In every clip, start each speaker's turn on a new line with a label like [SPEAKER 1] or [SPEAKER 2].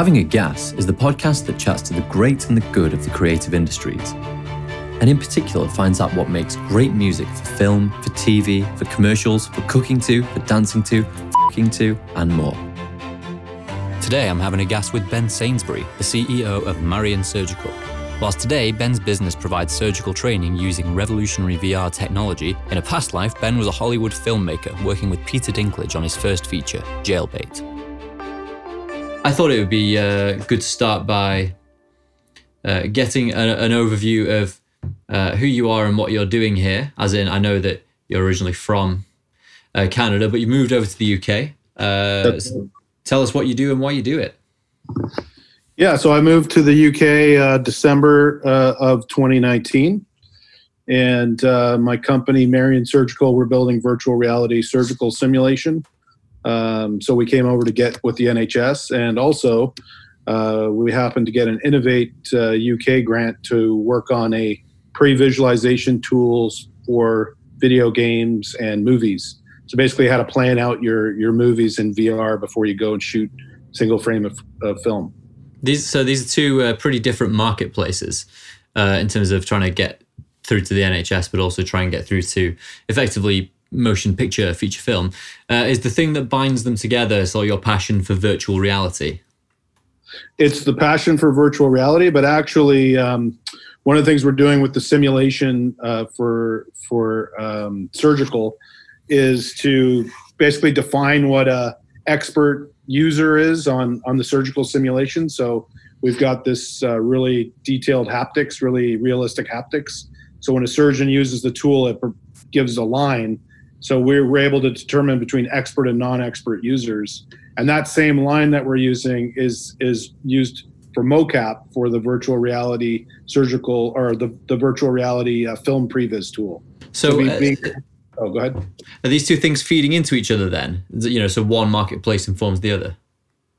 [SPEAKER 1] Having a Gas is the podcast that chats to the great and the good of the creative industries, and in particular finds out what makes great music for film, for TV, for commercials, for cooking to, for dancing to, f**ing to, and more. Today I'm having a gas with Ben Sainsbury, the CEO of Marion Surgical. Whilst today, Ben's business provides surgical training using revolutionary VR technology, in a past life, Ben was a Hollywood filmmaker working with Peter Dinklage on his first feature, Jailbait. I thought it would be uh, good to start by uh, getting a, an overview of uh, who you are and what you're doing here. As in, I know that you're originally from uh, Canada, but you moved over to the UK. Uh, tell us what you do and why you do it.
[SPEAKER 2] Yeah, so I moved to the UK uh, December uh, of 2019, and uh, my company, Marion Surgical, we're building virtual reality surgical simulation. Um, so we came over to get with the NHS, and also uh, we happened to get an Innovate UK uh, grant to work on a pre-visualization tools for video games and movies. So basically, how to plan out your your movies in VR before you go and shoot single frame of, of film.
[SPEAKER 1] These so these are two uh, pretty different marketplaces uh, in terms of trying to get through to the NHS, but also try and get through to effectively motion picture feature film. Uh, is the thing that binds them together so your passion for virtual reality?
[SPEAKER 2] It's the passion for virtual reality, but actually, um, one of the things we're doing with the simulation uh, for for um, surgical is to basically define what a expert user is on on the surgical simulation. So we've got this uh, really detailed haptics, really realistic haptics. So when a surgeon uses the tool, it gives a line. So we're, we're able to determine between expert and non-expert users. And that same line that we're using is is used for mocap for the virtual reality surgical or the, the virtual reality uh, film previs tool.
[SPEAKER 1] So, so being,
[SPEAKER 2] Oh, go ahead.
[SPEAKER 1] Are these two things feeding into each other then? You know, so one marketplace informs the other.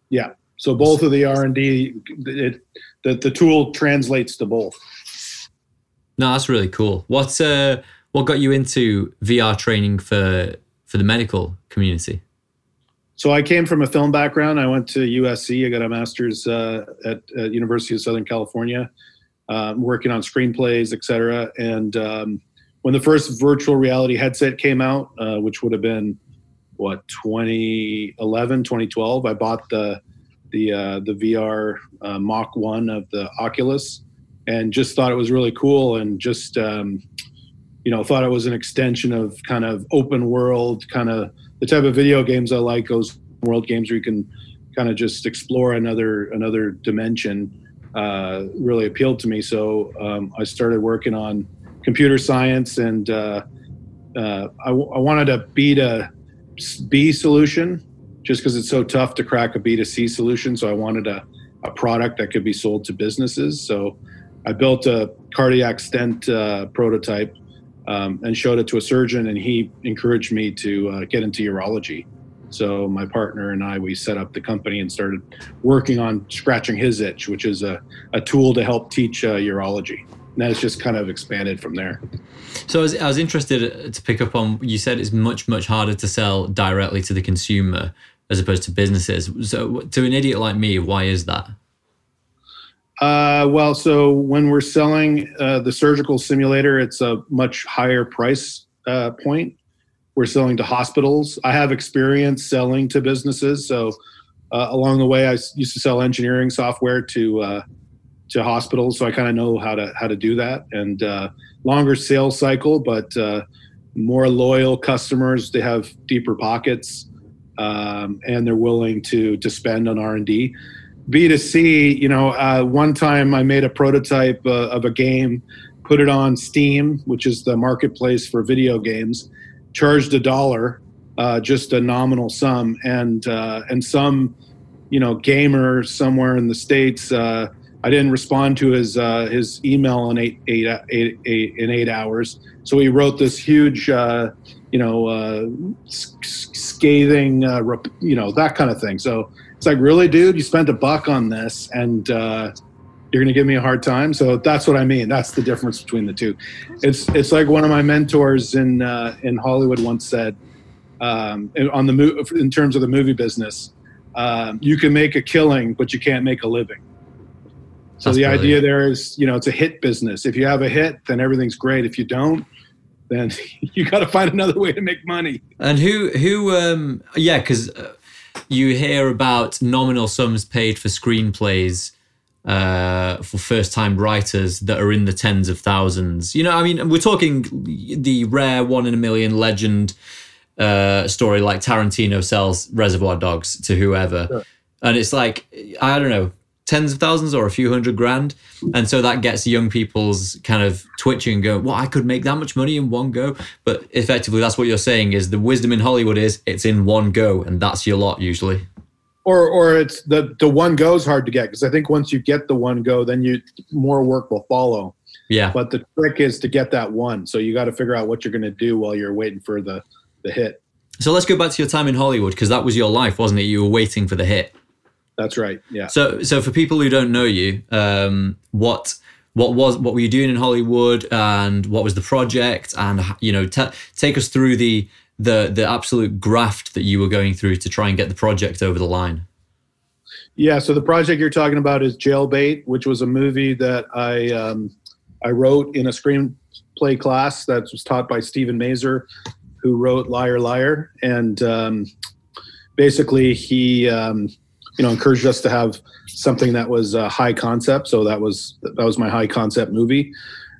[SPEAKER 2] Yeah. So both of the R and D, it the, the tool translates to both.
[SPEAKER 1] No, that's really cool. What's uh what got you into VR training for for the medical community?
[SPEAKER 2] So I came from a film background. I went to USC. I got a master's uh, at, at University of Southern California, um, working on screenplays, etc. And um, when the first virtual reality headset came out, uh, which would have been what 2011, 2012, I bought the the uh, the VR uh, Mach One of the Oculus, and just thought it was really cool, and just um, you know thought it was an extension of kind of open world, kind of the type of video games I like. Those world games where you can kind of just explore another another dimension. Uh, really appealed to me, so um, I started working on computer science, and uh, uh, I, w- I wanted a B to B solution just because it's so tough to crack a B to C solution. So I wanted a, a product that could be sold to businesses. So I built a cardiac stent uh, prototype um, and showed it to a surgeon, and he encouraged me to uh, get into urology. So my partner and I, we set up the company and started working on scratching his itch, which is a, a tool to help teach uh, urology and then it's just kind of expanded from there.
[SPEAKER 1] So I was, I was interested to pick up on you said it's much much harder to sell directly to the consumer as opposed to businesses. So to an idiot like me, why is that?
[SPEAKER 2] Uh, well, so when we're selling uh, the surgical simulator, it's a much higher price uh, point. We're selling to hospitals. I have experience selling to businesses, so uh, along the way, I used to sell engineering software to uh, to hospitals, so I kind of know how to how to do that. And uh, longer sales cycle, but more loyal customers. They have deeper pockets, um, and they're willing to to spend on R and D. B 2 C, you know, uh, one time I made a prototype uh, of a game, put it on Steam, which is the marketplace for video games, charged a dollar, uh, just a nominal sum, and uh, and some, you know, gamer somewhere in the states I didn't respond to his uh, his email in eight, eight, eight, eight, in eight hours. So he wrote this huge, uh, you know, uh, scathing, uh, you know, that kind of thing. So it's like, really, dude, you spent a buck on this, and uh, you're going to give me a hard time. So that's what I mean. That's the difference between the two. It's it's like one of my mentors in uh, in Hollywood once said, um, on the in terms of the movie business um, you can make a killing, but you can't make a living. So
[SPEAKER 1] That's
[SPEAKER 2] the
[SPEAKER 1] brilliant.
[SPEAKER 2] idea there is, you know, it's a hit business. If you have a hit, then everything's great. If you don't, then you got to find another way to make money.
[SPEAKER 1] And who who um yeah, because uh, you hear about nominal sums paid for screenplays uh for first time writers that are in the tens of thousands. You know, I mean, we're talking the rare one in a million legend uh story like Tarantino sells Reservoir Dogs to whoever.
[SPEAKER 2] Sure.
[SPEAKER 1] And it's like I don't know, tens of thousands or a few hundred grand. And so that gets young people's kind of twitching and going, well, I could make that much money in one go. But effectively, that's what you're saying is the wisdom in Hollywood is it's in one go, and that's your lot usually.
[SPEAKER 2] Or, or it's the the one go is hard to get because I think once you get the one go, then you more work will follow.
[SPEAKER 1] Yeah.
[SPEAKER 2] But the trick is to get that one. So you got to figure out what you're going to do while you're waiting for the the hit.
[SPEAKER 1] So let's go back to your time in Hollywood because that was your life, wasn't it? You were waiting for the hit.
[SPEAKER 2] That's right. Yeah.
[SPEAKER 1] So, so for people who don't know you, um, what what was what were you doing in Hollywood, and what was the project, and you know, ta take us through the the the absolute graft that you were going through to try and get the project over the line.
[SPEAKER 2] Yeah, so the project you're talking about is Jailbait, which was a movie that I um, I wrote in a screenplay class that was taught by Stephen Mazur, who wrote Liar Liar, and um, basically he um, you know encouraged us to have something that was uh, high concept. So that was that was my high concept movie.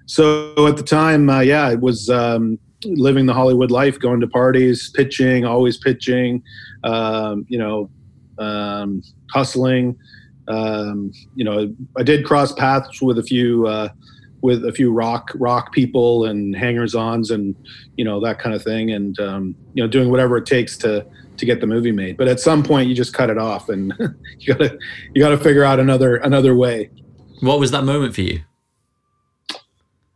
[SPEAKER 2] So at the time, uh, yeah, it was um, living the Hollywood life, going to parties, pitching, always pitching, um, you know, um, hustling. Um, you know, I did cross paths with a few uh, with a few rock rock people and hangers-ons and you know that kind of thing, and um, you know, doing whatever it takes to to get the movie made. But at some point, you just cut it off, and you gotta you gotta figure out another another way.
[SPEAKER 1] What was that moment for you?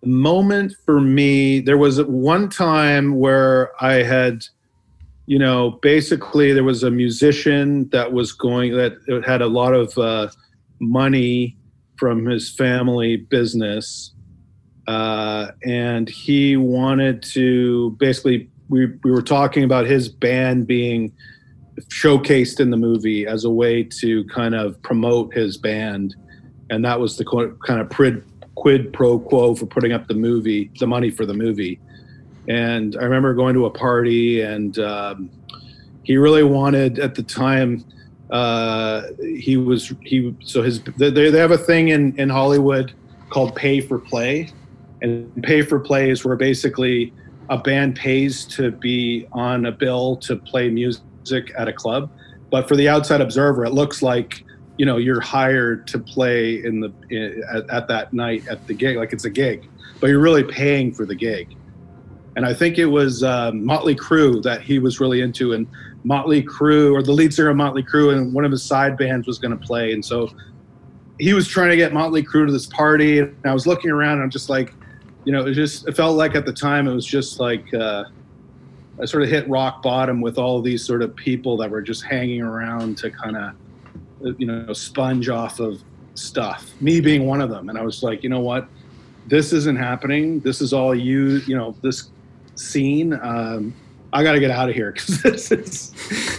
[SPEAKER 2] The moment for me, there was one time where I had you know, basically there was a musician that was going that had a lot of uh, money from his family business, uh, and he wanted to basically. We, we were talking about his band being showcased in the movie as a way to kind of promote his band, and that was the kind of quid, pro quo for putting up the movie, the money for the movie. And I remember going to a party, and um, he really wanted at the time. Uh, he was he so his they, they have a thing in in Hollywood called pay for play, and pay for play is where basically a band pays to be on a bill to play music at a club, but for the outside observer, it looks like you know you're hired to play in the in, at, at that night at the gig, like it's a gig, but you're really paying for the gig. And I think it was um, Motley Crue that he was really into, and Motley Crue or the lead singer of Motley Crue and one of his side bands was going to play, and so he was trying to get Motley Crue to this party, and I was looking around, and I'm just like, you know, it just it felt like at the time it was just like uh, I sort of hit rock bottom with all these sort of people that were just hanging around to kind of you know sponge off of stuff. Me being one of them, and I was like, you know what, this isn't happening. This is all you, you know, this scene. Um, I got to get out of here because this is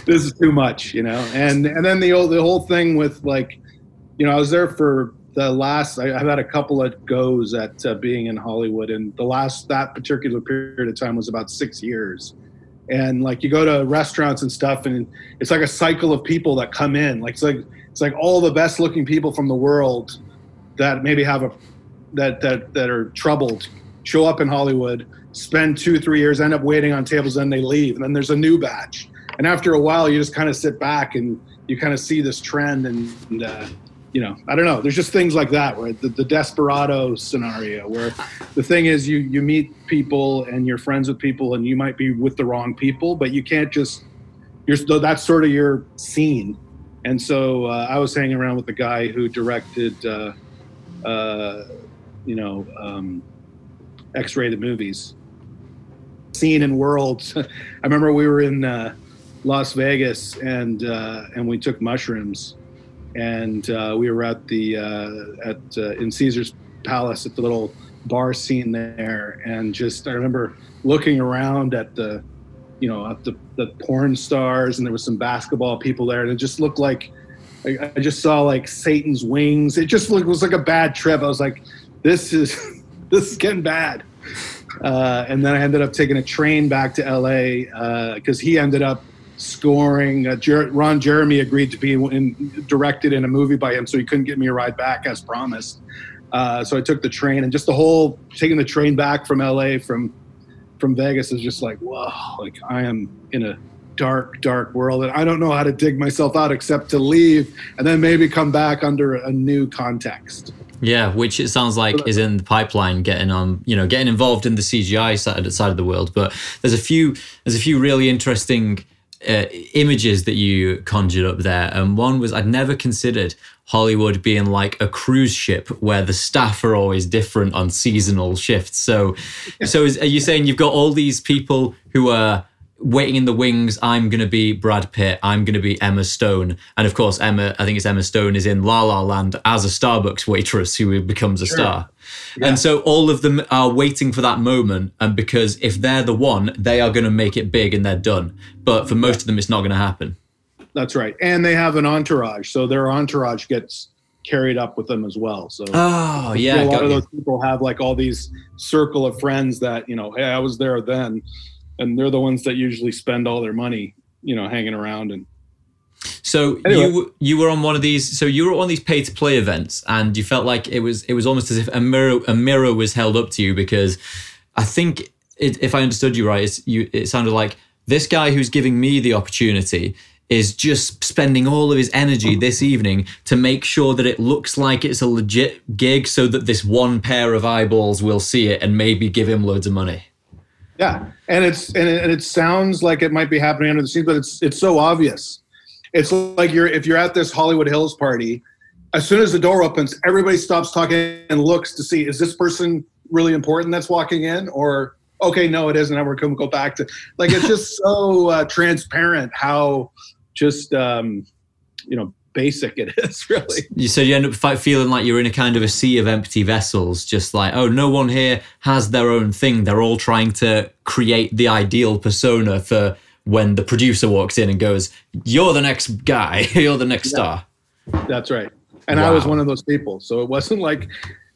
[SPEAKER 2] this is too much, you know. And and then the old the whole thing with like, you know, I was there for the last. I, I've had a couple of goes at uh, being in Hollywood, and the last that particular period of time was about six years. And like you go to restaurants and stuff, and it's like a cycle of people that come in. Like it's like it's like all the best looking people from the world that maybe have a that that that are troubled show up in Hollywood, spend two three years, end up waiting on tables, then they leave, and then there's a new batch. And after a while, you just kind of sit back and you kind of see this trend, and, and uh, you know, I don't know. There's just things like that where the, the desperado scenario, where the thing is you you meet people and you're friends with people, and you might be with the wrong people, but you can't just you're that's sort of your scene. And so uh, I was hanging around with the guy who directed. Uh, uh, you know, um, X-rated movies. Scene in worlds. I remember we were in uh, Las Vegas and uh, and we took mushrooms, and uh, we were at the uh, at uh, in Caesar's Palace at the little bar scene there, and just I remember looking around at the you know, at the, the porn stars, and there was some basketball people there, and it just looked like I, I just saw like Satan's wings. It just looked, it was like a bad trip. I was like, this is this is getting bad. Uh, and then I ended up taking a train back to LA because uh, he ended up scoring. Uh, Jer- Ron Jeremy agreed to be in, directed in a movie by him, so he couldn't get me a ride back as promised. Uh, so I took the train, and just the whole taking the train back from LA from from Vegas is just like, whoa, like I am in a dark, dark world, and I don't know how to dig myself out except to leave and then maybe come back under a new context.
[SPEAKER 1] Yeah, which it sounds like is in the pipeline, getting on, you know, getting involved in the CGI side, side of the world. But there's a few, there's a few really interesting uh, images that you conjured up there, and one was I'd never considered Hollywood being like a cruise ship where the staff are always different on seasonal shifts. So, so is, are you saying you've got all these people who are waiting in the wings? I'm going to be Brad Pitt. I'm going to be Emma Stone, and of course, Emma. I think it's Emma Stone is in La La Land as a Starbucks waitress who becomes a sure. star. Yeah. And so all of them are waiting for that moment, and because if they're the one, they are going to make it big and they're done. But for most of them, it's not going to happen.
[SPEAKER 2] That's right. And they have an entourage, so their entourage gets carried up with them as well. So
[SPEAKER 1] oh yeah,
[SPEAKER 2] a lot of those people have like all these circle of friends that you know, hey, I was there then, and they're the ones that usually spend all their money, you know, hanging around and.
[SPEAKER 1] So anyway. you you were on one of these. So you were on these pay to play events, and you felt like it was it was almost as if a mirror a mirror was held up to you because I think it, if I understood you right, you it sounded like this guy who's giving me the opportunity is just spending all of his energy oh. this evening to make sure that it looks like it's a legit gig so that this one pair of eyeballs will see it and maybe give him loads of money.
[SPEAKER 2] Yeah. And it's and it, and it sounds like it might be happening under the scenes, but it's it's so obvious. It's like you're if you're at this Hollywood Hills party, as soon as the door opens, everybody stops talking and looks to see is this person really important that's walking in or okay no it isn't and we're going to go back to like it's just so uh, transparent how just um, you know basic it is really.
[SPEAKER 1] You said you end up feeling like you're in a kind of a sea of empty vessels, just like oh, no one here has their own thing. They're all trying to create the ideal persona for when the producer walks in and goes, "You're the next guy. you're the next yeah. star."
[SPEAKER 2] That's right. And wow. I was one of those people, so it wasn't like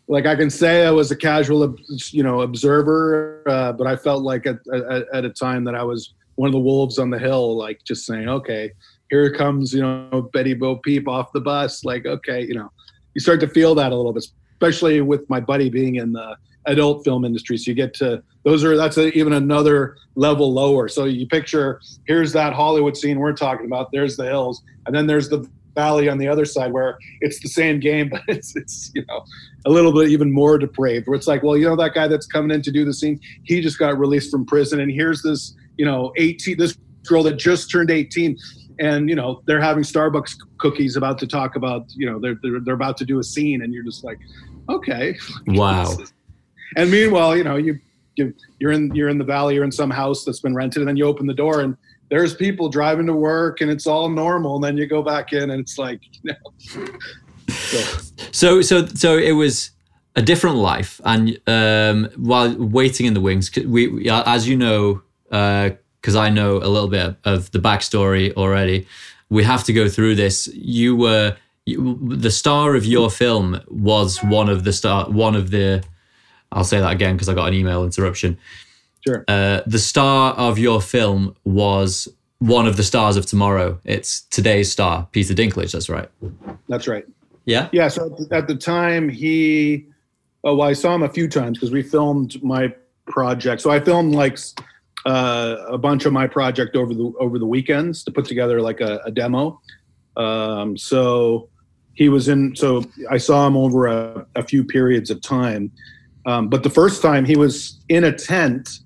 [SPEAKER 2] like I can say I was a casual, you know, observer, uh, but I felt like at, at, at a time that I was one of the wolves on the hill, like just saying, okay, here comes, you know, Betty Bo Peep off the bus. Like, okay, you know, you start to feel that a little bit, especially with my buddy being in the adult film industry. So you get to those are that's a, even another level lower. So you picture here's that Hollywood scene we're talking about. There's the hills, and then there's the valley on the other side where it's the same game, but it's it's you know a little bit even more depraved. Where it's like, well, you know that guy that's coming in to do the scene, he just got released from prison, and here's this you know 18 this girl that just turned 18 and you know they're having Starbucks cookies about to talk about you know they're they're, they're about to do a scene and you're just like okay.
[SPEAKER 1] Wow.
[SPEAKER 2] And meanwhile you know you, you you're in you're in the valley you're in some house that's been rented and then you open the door and there's people driving to work and it's all normal and then you go back in and it's like you know
[SPEAKER 1] so so so, so it was a different life and um, while waiting in the wings we as you know because I know a little bit of the backstory already. We have to go through this. You were you, the star of your film was one of the star one of the. I'll say that again because I got an email interruption.
[SPEAKER 2] Sure.
[SPEAKER 1] Uh, the star of your film was one of the stars of tomorrow. It's today's star, Peter Dinklage. That's right.
[SPEAKER 2] That's right.
[SPEAKER 1] Yeah.
[SPEAKER 2] Yeah. So at the time, he. Oh, well, I saw him a few times because we filmed my project. So I filmed like uh, a bunch of my project over the over the weekends to put together like a, a demo. Um, so he was in. So I saw him over a, a few periods of time. Um, but the first time he was in a tent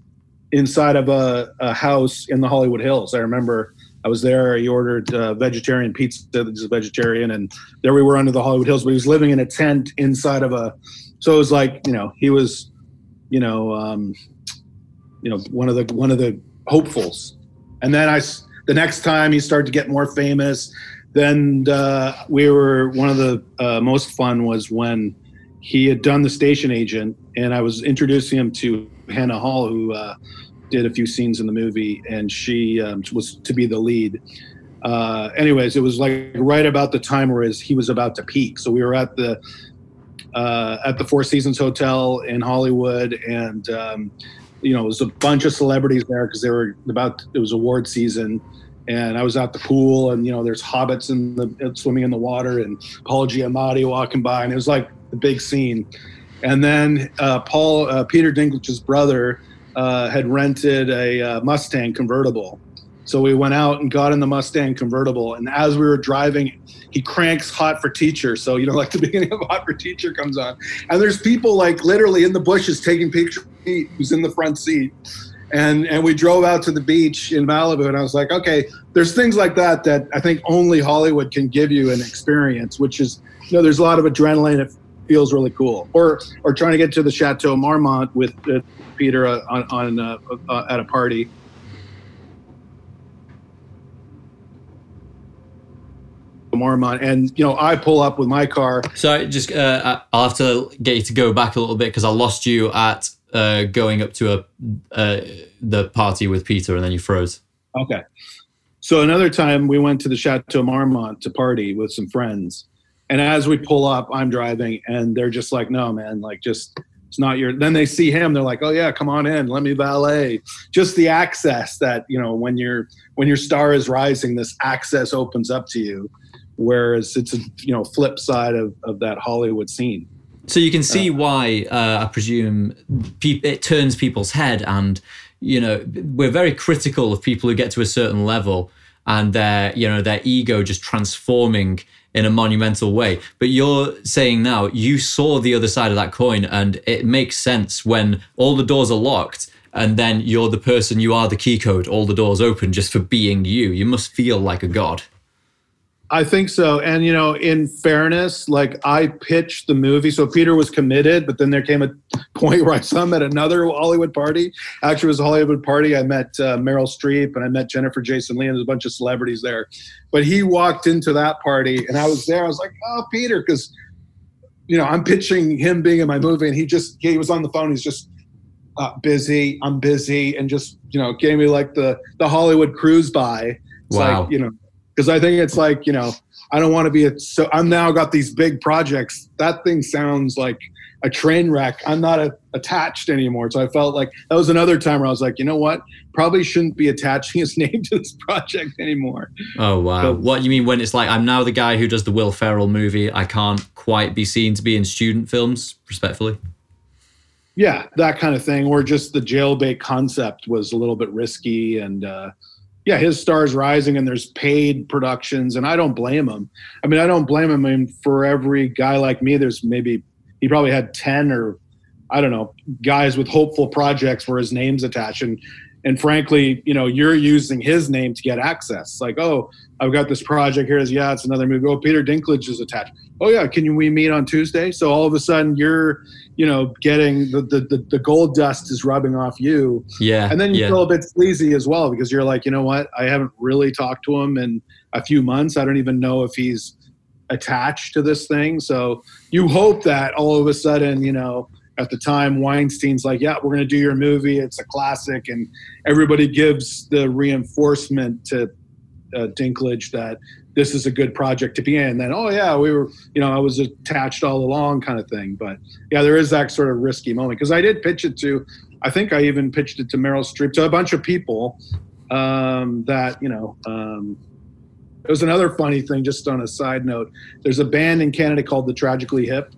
[SPEAKER 2] inside of a, a, house in the Hollywood Hills. I remember I was there. He ordered uh, vegetarian pizza. He's a vegetarian, and there we were under the Hollywood Hills. But he was living in a tent inside of a. So it was like you know he was, you know, um, you know one of the one of the hopefuls and then i the next time he started to get more famous then uh, we were one of the uh, most fun was when he had done the station agent and i was introducing him to hannah hall who uh, did a few scenes in the movie, and she um, was to be the lead. Uh, anyways, it was like right about the time where his, he was about to peak. So we were at the uh, at the Four Seasons Hotel in Hollywood, and um, you know, it was a bunch of celebrities there because they were about it was award season, and I was at the pool, and you know, there's hobbits in the swimming in the water, and Paul Giamatti walking by, and it was like the big scene. And then uh, Paul uh, Peter Dinklage's brother uh, had rented a uh, Mustang convertible, so we went out and got in the Mustang convertible, and as we were driving, he cranks "Hot for Teacher." So you know, like the beginning of "Hot for Teacher" comes on, and there's people like literally in the bushes taking pictures. Who's in the front seat, and and we drove out to the beach in Malibu, and I was like, okay, there's things like that that I think only Hollywood can give you an experience, which is you know, there's a lot of adrenaline. It feels really cool. Or or trying to get to the Chateau Marmont with uh, Peter uh, on, on uh, uh at a party Marmont, and you know I pull up with my car.
[SPEAKER 1] So I just uh, I'll have to get you to go back a little bit because I lost you at uh, going up to a uh, the party with Peter, and then you froze.
[SPEAKER 2] Okay. So another time we went to the Chateau Marmont to party with some friends, and as we pull up, I'm driving, and they're just like, "No, man, like just." It's not your. Then they see him. They're like, "Oh yeah, come on in. Let me valet." Just the access that you know when your when your star is rising, this access opens up to you whereas it's a you know flip side of, of that Hollywood scene.
[SPEAKER 1] So you can see uh, why uh, I presume pe- it turns people's head, and you know we're very critical of people who get to a certain level and their you know their ego just transforming in a monumental way. But you're saying now you saw the other side of that coin, and it makes sense when all the doors are locked. And then you're the person, you are the key code, all the doors open just for being you. You must feel like a god.
[SPEAKER 2] I think so. And, you know, in fairness, like I pitched the movie. So Peter was committed, but then there came a point where I saw him at another Hollywood party. Actually, it was a Hollywood party. I met uh, Meryl Streep and I met Jennifer Jason Leigh and there's a bunch of celebrities there. But he walked into that party and I was there. I was like, oh, Peter, because, you know, I'm pitching him being in my movie and he just, he was on the phone. He's just, uh, busy. I'm busy, and just you know, gave me like the the Hollywood cruise by. It's wow. like you know, because I think it's like you know I don't want to be a so I'm now got these big projects. That thing sounds like a train wreck. I'm not a, attached anymore. So I felt like that was another time where I was like, you know what? Probably shouldn't be attaching his name to this project anymore.
[SPEAKER 1] Oh wow! So, what you mean when it's like I'm now the guy who does the Will Ferrell movie? I can't quite be seen to be in student films, respectfully.
[SPEAKER 2] Yeah, that kind of thing. Or just the jailbait concept was a little bit risky and. uh yeah, his star's rising and there's paid productions, and I don't blame him. I mean, I don't blame him. I mean, for every guy like me, there's maybe he probably had ten or I don't know guys with hopeful projects where his name's attached, and and frankly, you know, you're using his name to get access. Like, oh, I've got this project here. Yeah, it's another movie. Oh, Peter Dinklage is attached. Oh yeah, can we meet on Tuesday? So all of a sudden, you're you know, getting the, the, the, gold dust is rubbing off you.
[SPEAKER 1] Yeah.
[SPEAKER 2] And then you
[SPEAKER 1] yeah.
[SPEAKER 2] feel a bit sleazy as well because you're like, you know what? I haven't really talked to him in a few months. I don't even know if he's attached to this thing. So you hope that all of a sudden, you know, at the time Weinstein's like, yeah, we're going to do your movie. It's a classic. And everybody gives the reinforcement to uh, Dinklage that this is a good project to be in. then, oh yeah, we were, you know, I was attached all along, kind of thing. But yeah, there is that sort of risky moment because I did pitch it to, I think I even pitched it to Meryl Streep to a bunch of people um, that you know. Um, it was another funny thing, just on a side note. There's a band in Canada called the Tragically Hip,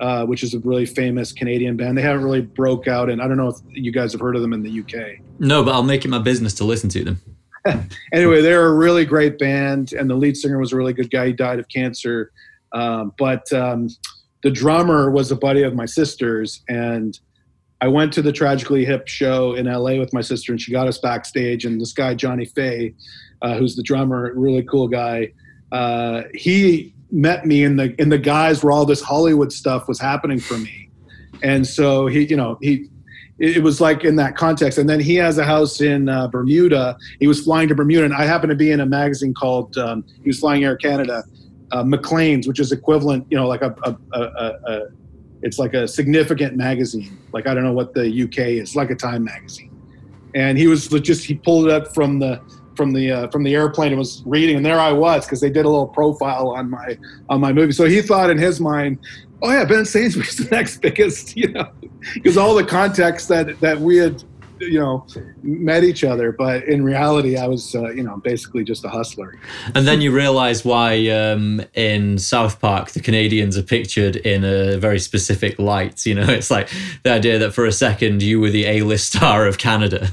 [SPEAKER 2] uh, which is a really famous Canadian band. They haven't really broke out, and I don't know if you guys have heard of them in the UK.
[SPEAKER 1] No, but I'll make it my business to listen to them.
[SPEAKER 2] anyway, they're a really great band, and the lead singer was a really good guy. He died of cancer, um, but um, the drummer was a buddy of my sister's, and I went to the Tragically Hip show in LA with my sister, and she got us backstage. And this guy Johnny Fay, uh, who's the drummer, really cool guy, uh, he met me in the in the guys where all this Hollywood stuff was happening for me, and so he, you know, he it, was like in that context. And then he has a house in uh, Bermuda. He was flying to Bermuda, and I happened to be in a magazine called um, he was flying Air Canada, uh, Maclean's, which is equivalent, you know, like a, a, a, a, it's like a significant magazine. Like I don't know what the UK is, like a Time magazine. and he was just he pulled it up from the from the uh, from the airplane and was reading, and there I was because they did a little profile on my on my movie. So he thought in his mind, oh yeah, Ben Sainsbury's the next biggest, you know, because all the context that that we had you know met each other but in reality i was uh, you know basically just a hustler.
[SPEAKER 1] And then you realize why um, in south park the canadians are pictured in a very specific light you know? It's like the idea that for a second you were the a-list star of canada.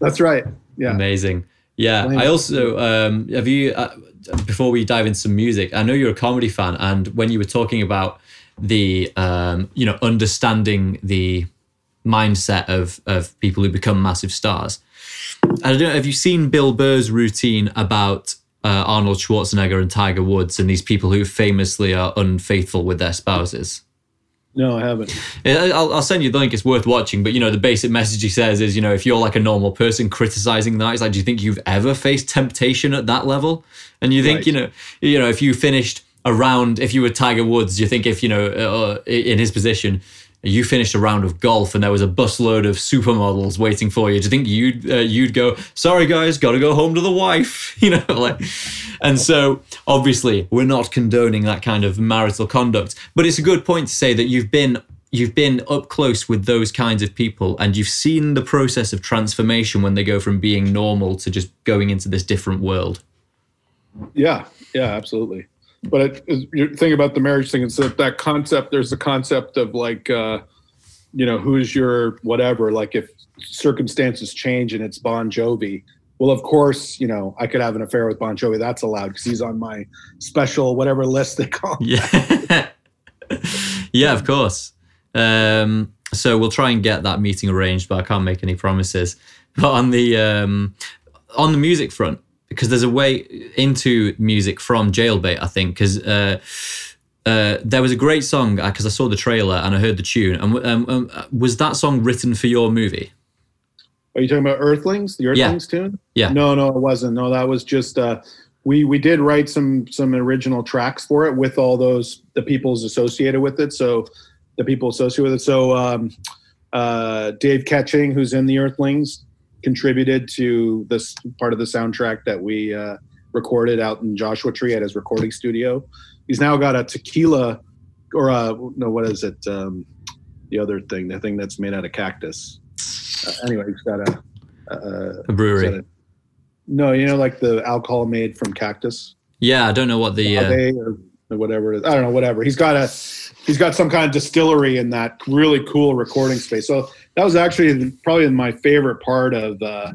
[SPEAKER 2] That's right. Yeah.
[SPEAKER 1] Amazing. Yeah i also um, have you uh, before we dive into some music i know you're a comedy fan and when you were talking about the um, you know understanding the mindset of of people who become massive stars. I don't know. Have you seen Bill Burr's routine about uh, Arnold Schwarzenegger and Tiger Woods and these people who famously are unfaithful with their spouses?
[SPEAKER 2] No, I haven't.
[SPEAKER 1] I'll, I'll, send you the link. It's worth watching. But you know, the basic message he says is, you know, if you're like a normal person criticizing that, it's like, do you think you've ever faced temptation at that level? And you think, right. you know, you know, if you finished around, if you were Tiger Woods, you think if you know, uh, in his position, you finished a round of golf and there was a busload of supermodels waiting for you. Do you think you'd uh, you'd go, sorry guys, got to go home to the wife, you know? Like, and so obviously we're not condoning that kind of marital conduct, but it's a good point to say that you've been you've been up close with those kinds of people and you've seen the process of transformation when they go from being normal to just going into this different world.
[SPEAKER 2] Yeah, yeah, absolutely but it, it, you're thinking about the marriage thing it's that, that concept there's the concept of like uh, you know who's your whatever like if circumstances change and it's bon jovi well of course you know i could have an affair with bon jovi that's allowed because he's on my special whatever list they call
[SPEAKER 1] yeah. Yeah of course. Um, so we'll try and get that meeting arranged but i can't make any promises. But on the um, on the music front because there's a way into music from Jailbait, I think, because uh, uh, there was a great song because uh, I saw the trailer and I heard the tune. And um, um, was that song written for your movie?
[SPEAKER 2] Are you talking about Earthlings, the Earthlings
[SPEAKER 1] yeah.
[SPEAKER 2] tune?
[SPEAKER 1] Yeah.
[SPEAKER 2] No, no, it wasn't. No, that was just uh, we we did write some some original tracks for it with all those the peoples associated with it. So the people associated with it. So um, uh, Dave Catching, who's in the Earthlings, contributed to this part of the soundtrack that we uh, recorded out in Joshua Tree at his recording studio. He's now got a tequila, or a, no, what is it? Um, the other thing, the thing that's made out of cactus. Uh, anyway, he's got a,
[SPEAKER 1] a, a brewery. A,
[SPEAKER 2] no, you know, like the alcohol made from cactus.
[SPEAKER 1] Yeah, I don't know what the uh...
[SPEAKER 2] or, or whatever it is. I don't know, whatever. He's got a he's got some kind of distillery in that really cool recording space. So that was actually probably my favorite part of uh,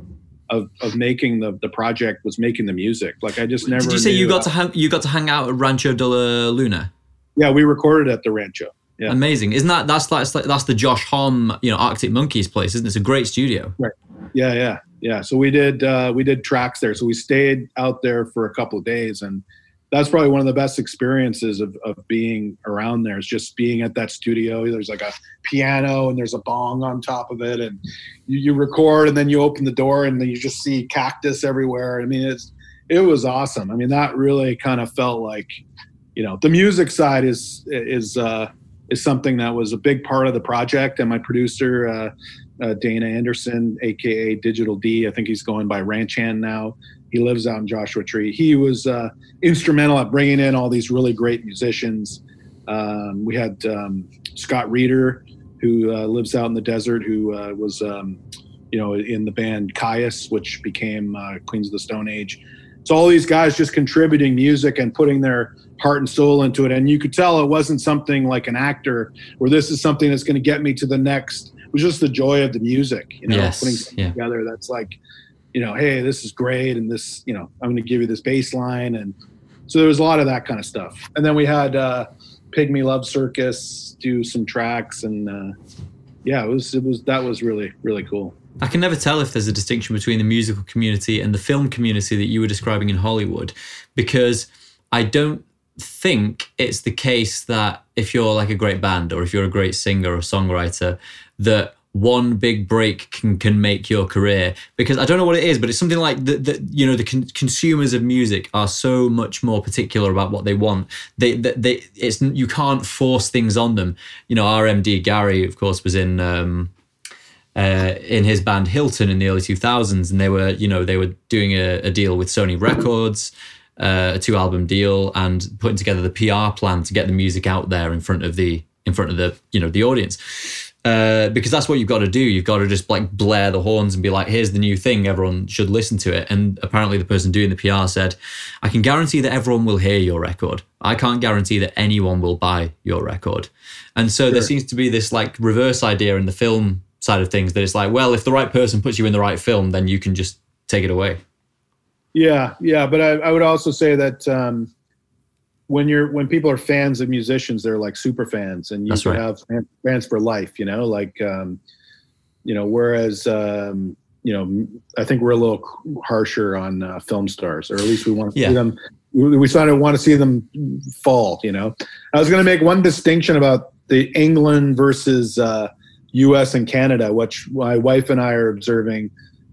[SPEAKER 2] of, of making the, the project was making the music. Like I just never.
[SPEAKER 1] Did you say you got to hang, you got to hang out at Rancho de la Luna?
[SPEAKER 2] Yeah, we recorded at the Rancho. Yeah.
[SPEAKER 1] Amazing, isn't that that's that's that's the Josh Homme you know, Arctic Monkeys place, isn't it? It's a great studio.
[SPEAKER 2] Right. Yeah, yeah, yeah. So we did uh, we did tracks there. So we stayed out there for a couple of days, and that's probably one of the best experiences of, of being around there is just being at that studio there's like a piano and there's a bong on top of it and you, you record and then you open the door and then you just see cactus everywhere i mean it's it was awesome i mean that really kind of felt like you know the music side is is uh is something that was a big part of the project and my producer uh, uh, Dana Anderson, aka Digital D. I think he's going by Ranch Hand now. He lives out in Joshua Tree. He was uh, instrumental at bringing in all these really great musicians. Um, we had um, Scott Reeder, who uh, lives out in the desert, who uh, was, um, you know, in the band Kyuss, which became uh, Queens of the Stone Age. So all these guys just contributing music and putting their heart and soul into it. And you could tell it wasn't something like an actor, where this is something that's going to get me to the next. It was just the joy of the music, you know,
[SPEAKER 1] yes,
[SPEAKER 2] putting
[SPEAKER 1] yeah.
[SPEAKER 2] together that's like you know, hey, this is great, and this, you know, I'm going to give you this baseline, and so there was a lot of that kind of stuff. And then we had uh, Pygmy Love Circus do some tracks, and uh, yeah, it was it was that was really really cool.
[SPEAKER 1] I can never tell if there's a distinction between the musical community and the film community that you were describing in Hollywood, because I don't think it's the case that if you're like a great band or if you're a great singer or songwriter, that one big break can can make your career because I don't know what it is, but it's something like that. The, you know, the con- consumers of music are so much more particular about what they want. They, they, they, it's you can't force things on them. You know, RMD Gary, of course, was in um, uh, in his band Hilton in the early 2000s, and they were, you know, they were doing a, a deal with Sony Records, uh, a two album deal, and putting together the PR plan to get the music out there in front of the in front of the you know the audience. Uh, because that's what you've got to do. You've got to just like blare the horns and be like, here's the new thing. Everyone should listen to it. And apparently, the person doing the PR said, I can guarantee that everyone will hear your record. I can't guarantee that anyone will buy your record. And so sure. there seems to be this like reverse idea in the film side of things that it's like, well, if the right person puts you in the right film, then you can just take it away.
[SPEAKER 2] Yeah, yeah. But I, I would also say that um, when you're when people are fans of musicians, they're like super fans, and you That's right. have fans for life. You know, like um, you know, whereas um, you know, I think we're a little harsher on uh, film stars, or at least we want to yeah. see them. We sort of want to see them fall. You know, I was going to make one distinction about the England versus uh, U.S. and Canada, which my wife and I are observing,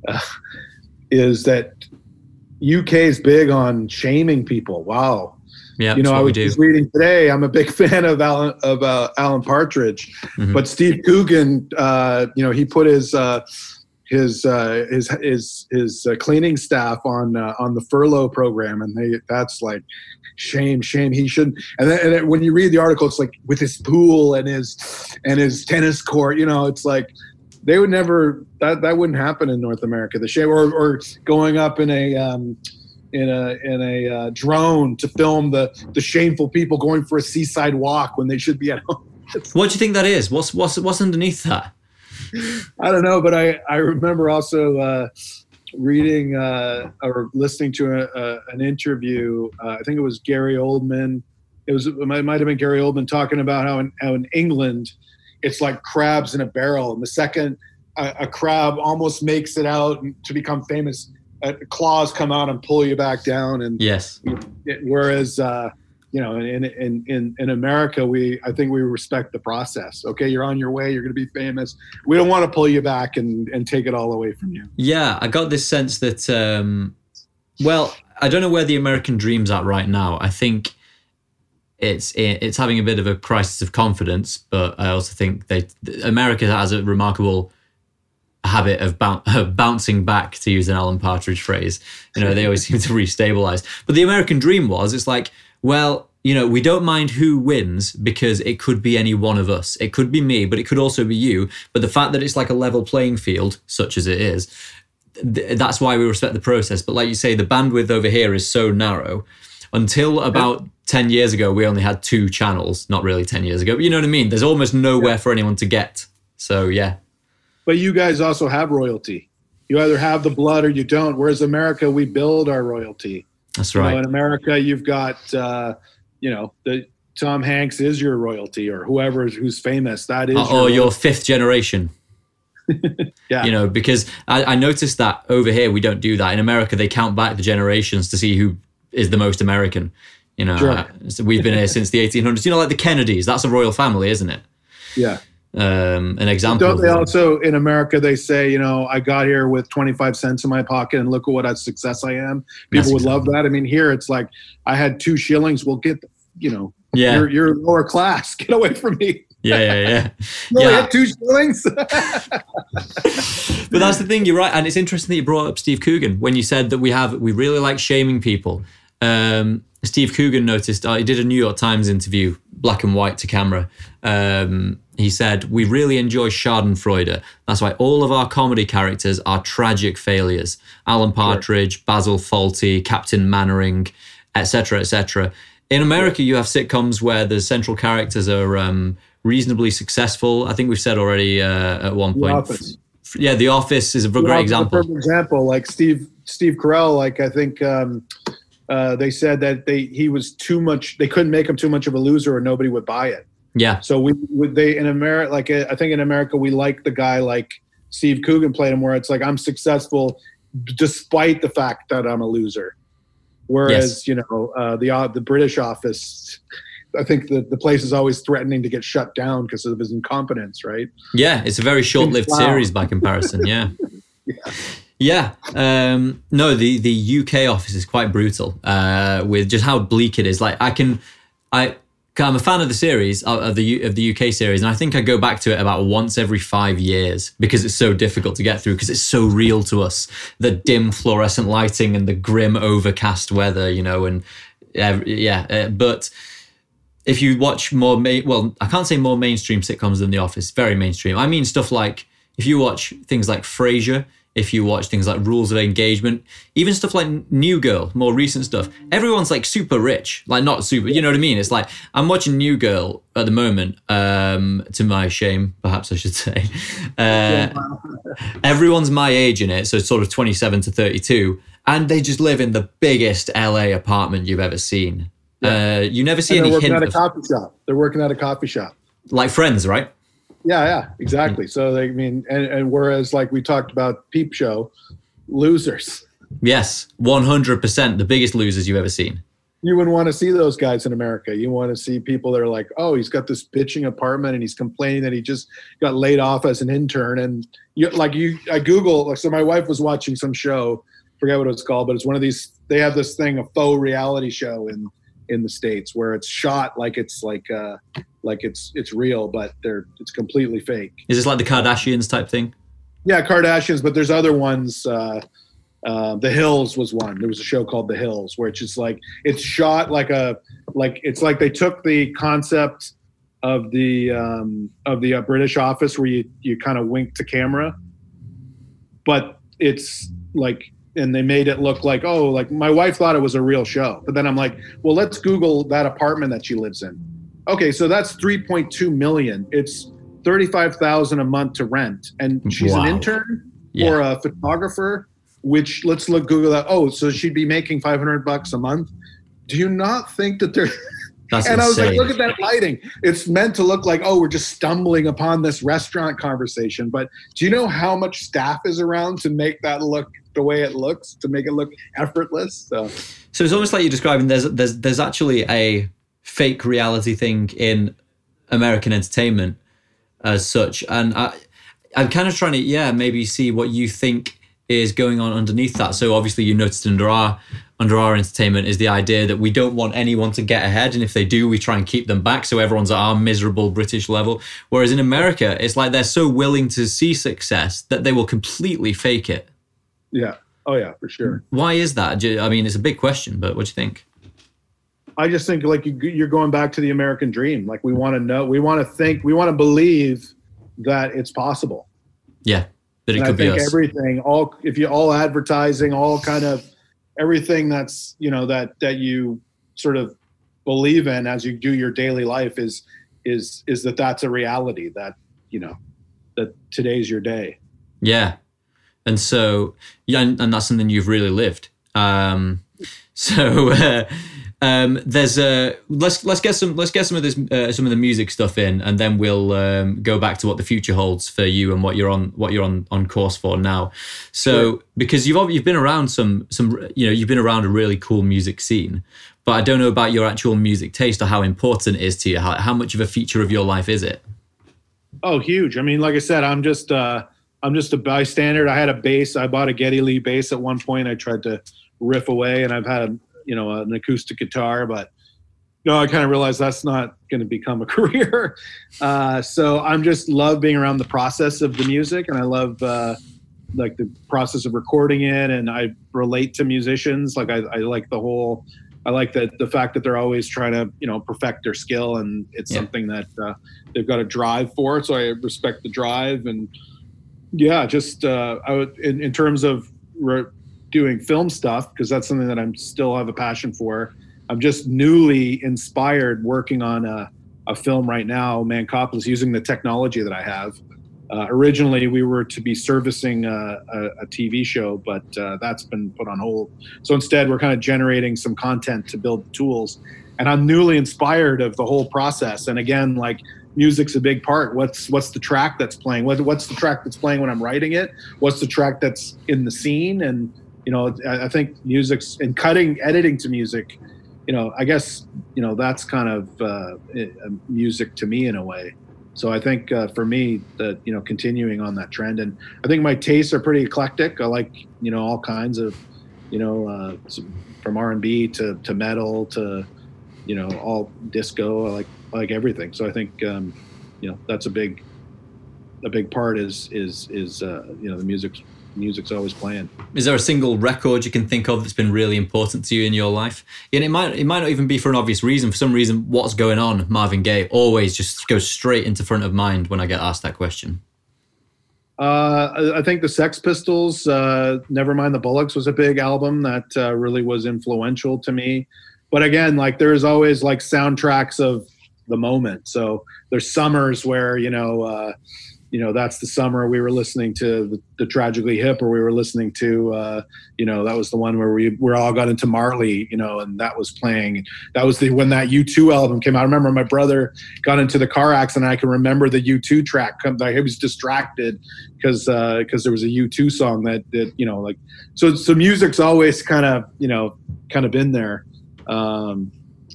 [SPEAKER 2] uh, is that UK is big on shaming people. Wow,
[SPEAKER 1] yeah,
[SPEAKER 2] you know, I was just reading today. I'm a big fan of Alan of uh, Alan Partridge, mm-hmm. but Steve Coogan, uh, you know, he put his uh, his uh, his his his uh, cleaning staff on uh, on the furlough program, and they that's like shame, shame. He shouldn't. And then, and then when you read the article, it's like with his pool and his and his tennis court. You know, it's like they would never that that wouldn't happen in North America. The shame or or going up in a um, in a in a uh, drone to film the the shameful people going for a seaside walk when they should be at home.
[SPEAKER 1] what do you think that is? What's what's what's underneath that?
[SPEAKER 2] I don't know, but I I remember also uh, reading uh, or listening to a, a, an interview. Uh, I think it was Gary Oldman. It was it might, have been Gary Oldman talking about how in how in England it's like crabs in a barrel, and the second a, a crab almost makes it out to become famous claws come out and pull you back down. And
[SPEAKER 1] yes,
[SPEAKER 2] whereas uh, you know, in, in in in America, we I think we respect the process. Okay, you're on your way. You're going to be famous. We don't want to pull you back and and take it all away from you.
[SPEAKER 1] Yeah, I got this sense that. Um, well, I don't know where the American dream's at right now. I think it's it's having a bit of a crisis of confidence, but I also think they America has a remarkable habit of bouncing back, to use an Alan Partridge phrase. You know, they always seem to restabilize. But the American dream was, it's like, well, you know, we don't mind who wins because it could be any one of us. It could be me, but it could also be you. But the fact that it's like a level playing field, such as it is, th- that's why we respect the process. But like you say, the bandwidth over here is so narrow. Until about 10 years ago, we only had two channels. Not really 10 years ago, but you know what I mean? There's almost nowhere yeah. for anyone to get. So, yeah,
[SPEAKER 2] but you guys also have royalty. You either have the blood or you don't. Whereas America, we build our royalty.
[SPEAKER 1] That's right.
[SPEAKER 2] You know, in America, you've got, uh, you know, the Tom Hanks is your royalty, or whoever who's famous. That is,
[SPEAKER 1] uh, or your, your fifth generation.
[SPEAKER 2] yeah.
[SPEAKER 1] You know, because I, I noticed that over here we don't do that. In America, they count back the generations to see who is the most American. You know, sure. uh, so we've been here since the 1800s. You know, like the Kennedys. That's a royal family, isn't it?
[SPEAKER 2] Yeah
[SPEAKER 1] um, an example.
[SPEAKER 2] Don't they also in America they say, you know, I got here with 25 cents in my pocket and look at what a success I am. People would love that. I mean, here it's like I had two shillings. Well, get, you know,
[SPEAKER 1] yeah,
[SPEAKER 2] you're, you're lower class. Get away from me.
[SPEAKER 1] Yeah, yeah, yeah.
[SPEAKER 2] you yeah. had two shillings.
[SPEAKER 1] but that's the thing. You're right, and it's interesting that you brought up Steve Coogan when you said that we have we really like shaming people. Um, Steve Coogan noticed. Uh, he did a New York Times interview, black and white to camera. Um, he said, We really enjoy Schadenfreude. That's why all of our comedy characters are tragic failures. Alan Partridge, sure. Basil Fawlty, Captain Mainwaring, etc., etc. In America, you have sitcoms where the central characters are um, reasonably successful. I think we've said already uh, at one point. The Office. Yeah, The Office is a the great example.
[SPEAKER 2] For example, like Steve Steve Carell, like I think um, uh, they said that they he was too much. They couldn't make him too much of a loser, or nobody would buy it.
[SPEAKER 1] Yeah.
[SPEAKER 2] So we would they in America like uh, I think in America we like the guy like Steve Coogan played him where it's like I'm successful despite the fact that I'm a loser. Whereas yes. you know uh, the uh, the British office, I think the the place is always threatening to get shut down because of his incompetence, right?
[SPEAKER 1] Yeah, it's a very short-lived wow. series by comparison. Yeah. yeah. Yeah, um, no, the the UK office is quite brutal uh, with just how bleak it is. Like I can, I I'm a fan of the series of the of the UK series, and I think I go back to it about once every five years because it's so difficult to get through because it's so real to us. The dim fluorescent lighting and the grim overcast weather, you know, and uh, yeah. Uh, but if you watch more, ma- well, I can't say more mainstream sitcoms than The Office. Very mainstream. I mean stuff like if you watch things like Frasier, if you watch things like Rules of Engagement, even stuff like New Girl, more recent stuff, everyone's like super rich. Like not super, you know what I mean? It's like I'm watching New Girl at the moment, um, to my shame, perhaps I should say. Uh, everyone's my age in it, so sort of 27 to 32, and they just live in the biggest LA apartment you've ever seen. Yeah. Uh, you never see
[SPEAKER 2] and
[SPEAKER 1] any
[SPEAKER 2] they're working
[SPEAKER 1] hint
[SPEAKER 2] at a
[SPEAKER 1] of,
[SPEAKER 2] coffee shop. They're working at a coffee shop.
[SPEAKER 1] like Friends, right?
[SPEAKER 2] Yeah, yeah, exactly. Mm. So they I mean, and, and whereas like we talked about Peep Show, losers.
[SPEAKER 1] Yes, 100%, the biggest losers you've ever seen.
[SPEAKER 2] You wouldn't want to see those guys in America. You want to see people that are like, oh, he's got this bitching apartment and he's complaining that he just got laid off as an intern. And you like you, I Google. Like, so my wife was watching some show, forget what it's called, but it's one of these. They have this thing, a faux reality show in in the states where it's shot like it's like uh like it's it's real, but they're it's completely fake.
[SPEAKER 1] Is this like the Kardashians type thing?
[SPEAKER 2] Yeah, Kardashians, but there's other ones. Uh, uh, the Hills was one. There was a show called The Hills, where it's just like it's shot like a like it's like they took the concept of the um, of the uh, British Office, where you you kind of wink to camera, but it's like and they made it look like oh like my wife thought it was a real show, but then I'm like, well, let's Google that apartment that she lives in. Okay, so that's 3.2 million. It's 35,000 a month to rent, and she's
[SPEAKER 1] Wow.
[SPEAKER 2] an intern
[SPEAKER 1] Yeah.
[SPEAKER 2] or a photographer. Which let's look Google that. Oh, so she'd be making 500 bucks a month. Do you not think that they're
[SPEAKER 1] That's
[SPEAKER 2] and I was like, look at that lighting. It's meant to look like, oh, we're just stumbling upon this restaurant conversation. But do you know how much staff is around to make that look the way it looks, to make it look effortless? So,
[SPEAKER 1] So it's almost like you're describing there's there's there's actually a fake reality thing in American entertainment as such, and I I'm kind of trying to yeah maybe see what you think is going on underneath that. So obviously you noticed under our under our entertainment is the idea that we don't want anyone to get ahead, and if they do, we try and keep them back so everyone's at our miserable British level. Whereas in America, it's like they're so willing to see success that they will completely fake it.
[SPEAKER 2] Yeah. Oh, yeah, for sure.
[SPEAKER 1] Why is that? You- I mean, it's a big question, but what do you think?
[SPEAKER 2] I just think like you, you're going back to the American dream. Like we want to know, we want to think, we want to believe that it's possible.
[SPEAKER 1] Yeah, that it
[SPEAKER 2] and
[SPEAKER 1] could
[SPEAKER 2] I
[SPEAKER 1] be
[SPEAKER 2] think
[SPEAKER 1] us.
[SPEAKER 2] everything, all if you all advertising, all kind of everything that's you know that that you sort of believe in as you do your daily life is is is that that's a reality that you know that today's your day.
[SPEAKER 1] Yeah, and so yeah, and, and that's something you've really lived. Um, so uh, um, there's a let's let's get some let's get some of this uh, some of the music stuff in, and then we'll um, go back to what the future holds for you and what you're on what you're on on course for now. So
[SPEAKER 2] Sure.
[SPEAKER 1] because you've you've been around some some you know you've been around a really cool music scene, but I don't know about your actual music taste or how important it is to you. How, how much of a feature of your life is it?
[SPEAKER 2] Oh, huge! I mean, like I said, I'm just uh, I'm just a bystander. I had a bass. I bought a Geddy Lee bass at one point. I tried to riff away, and I've had a, you know an acoustic guitar, but no, I kind of realized that's not going to become a career. Uh, so I'm just love being around the process of the music, and I love uh, like the process of recording it, and I relate to musicians. Like I, I like the whole. I like that the fact that they're always trying to, you know, perfect their skill, and it's
[SPEAKER 1] Yeah.
[SPEAKER 2] something that uh, they've got a drive for. So I respect the drive, and yeah, just uh, I would in, in terms of re- doing film stuff because that's something that I'm still have a passion for. I'm just newly inspired working on a, a film right now, Man Mancopolis, using the technology that I have. Uh, originally, we were to be servicing a, a, a TV show, but uh, that's been put on hold. So instead, we're kind of generating some content to build the tools. And I'm newly inspired of the whole process. And again, like music's a big part. What's what's the track that's playing? What, what's the track that's playing when I'm writing it? What's the track that's in the scene? And you know, I, I think music's and cutting, editing to music. You know, I guess you know that's kind of uh, eh, music to me in a way. So I think uh, for me, that you know, continuing on that trend, and I think my tastes are pretty eclectic. I like you know all kinds of, you know, uh, from R and B to to metal to you know, all disco. I like like everything. So I think um, you know that's a big a big part is is is uh, you know the music's music's always playing.
[SPEAKER 1] Is there a single record you can think of that's been really important to you in your life? And it might it might not even be for an obvious reason. For some reason, what's going on, Marvin Gaye, always just goes straight into front of mind when I get asked that question.
[SPEAKER 2] Uh, I think the Sex Pistols, uh, "Never Mind the Bollocks" was a big album that uh, really was influential to me. But again, like there's always like soundtracks of the moment. So there's summers where you know uh, you know that's the summer we were listening to the, the tragically hip or we were listening to uh, you know that was the one where we we all got into marley you know and that was playing. That was the when that u2 album came out. I remember my brother got into the car accident. I can remember the u2 track come he was distracted because because uh, there was a u2 song that that you know like so so music's always kind of you know kind of been there. Um,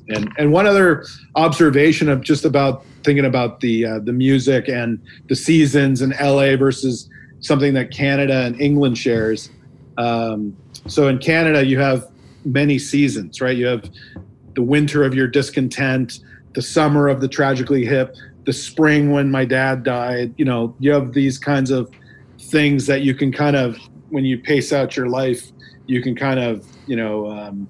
[SPEAKER 2] and and one other observation of just about thinking about the uh, the music and the seasons in LA versus something that Canada and England shares. Um, so in Canada, you have many seasons, right? You have the winter of your discontent, the summer of the tragically hip, the spring when my dad died. You know, you have these kinds of things that you can kind of, when you pace out your life, you can kind of, you know, um,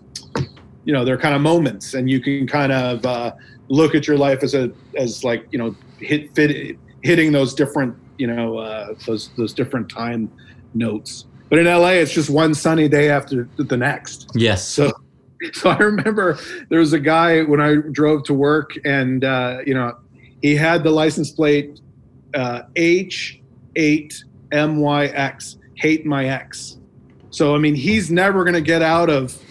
[SPEAKER 2] you know, they're kind of moments, and you can kind of uh, look at your life as a as like you know hit fit hitting those different you know uh, those those different time notes. But in LA, it's just one sunny day after the next.
[SPEAKER 1] Yes.
[SPEAKER 2] So so I remember there was a guy when I drove to work, and uh, you know he had the license plate uh, H8MYX, hate my ex. So I mean, he's never going to get out of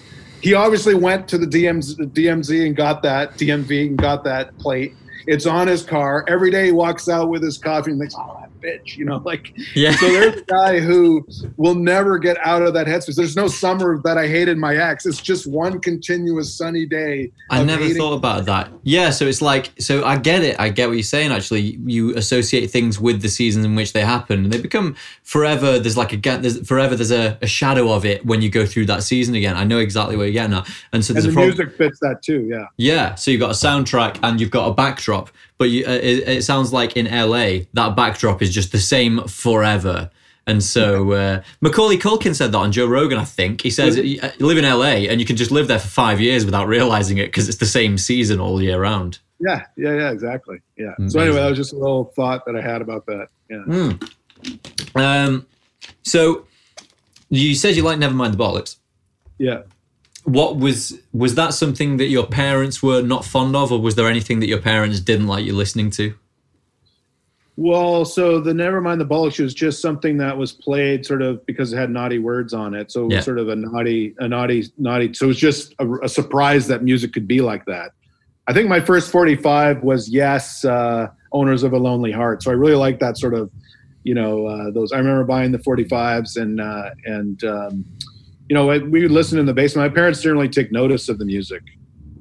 [SPEAKER 2] he obviously went to the DMZ, DMZ and got that DMV and got that plate. It's on his car. Every day he walks out with his coffee and thinks, "Oh, bitch, you know, like yeah. So there's a guy who will never get out of that headspace. There's no summer that I hated my ex. It's just one continuous sunny day.
[SPEAKER 1] I never thought about that. Yeah, so it's like so I get it. I get what you're saying. Actually, you associate things with the seasons in which they happen, and they become forever. There's like a get. There's forever. There's a, a, shadow of it when you go through that season again. I know exactly what you're getting at, and so there's
[SPEAKER 2] and
[SPEAKER 1] the
[SPEAKER 2] a music fits that too. Yeah.
[SPEAKER 1] Yeah. So you've got a soundtrack and you've got a backdrop, but you, uh, it, it sounds like in LA that backdrop is just the same forever. And so uh, Macaulay Culkin said that on Joe Rogan, I think. He says you live in LA and you can just live there for five years without realizing it because it's the same season all year round.
[SPEAKER 2] Yeah, yeah, yeah, exactly. Yeah. Amazing. So anyway, that was just a little thought that I had about that. Yeah.
[SPEAKER 1] Mm. Um, so you said you like Nevermind the Bollocks.
[SPEAKER 2] Yeah.
[SPEAKER 1] What was was that something that your parents were not fond of, or was there anything that your parents didn't like you listening to?
[SPEAKER 2] Well, so the never mind the Bollocks was just something that was played sort of because it had naughty words on it. So it was yeah. sort of a naughty, a naughty, naughty. So it was just a, a, surprise that music could be like that. I think my first 45 was Yes, uh, Owners of a Lonely Heart. So I really like that sort of, you know, uh, those. I remember buying the 45s and, uh, and, um, you know, we would listen in the basement. My parents didn't really take notice of the music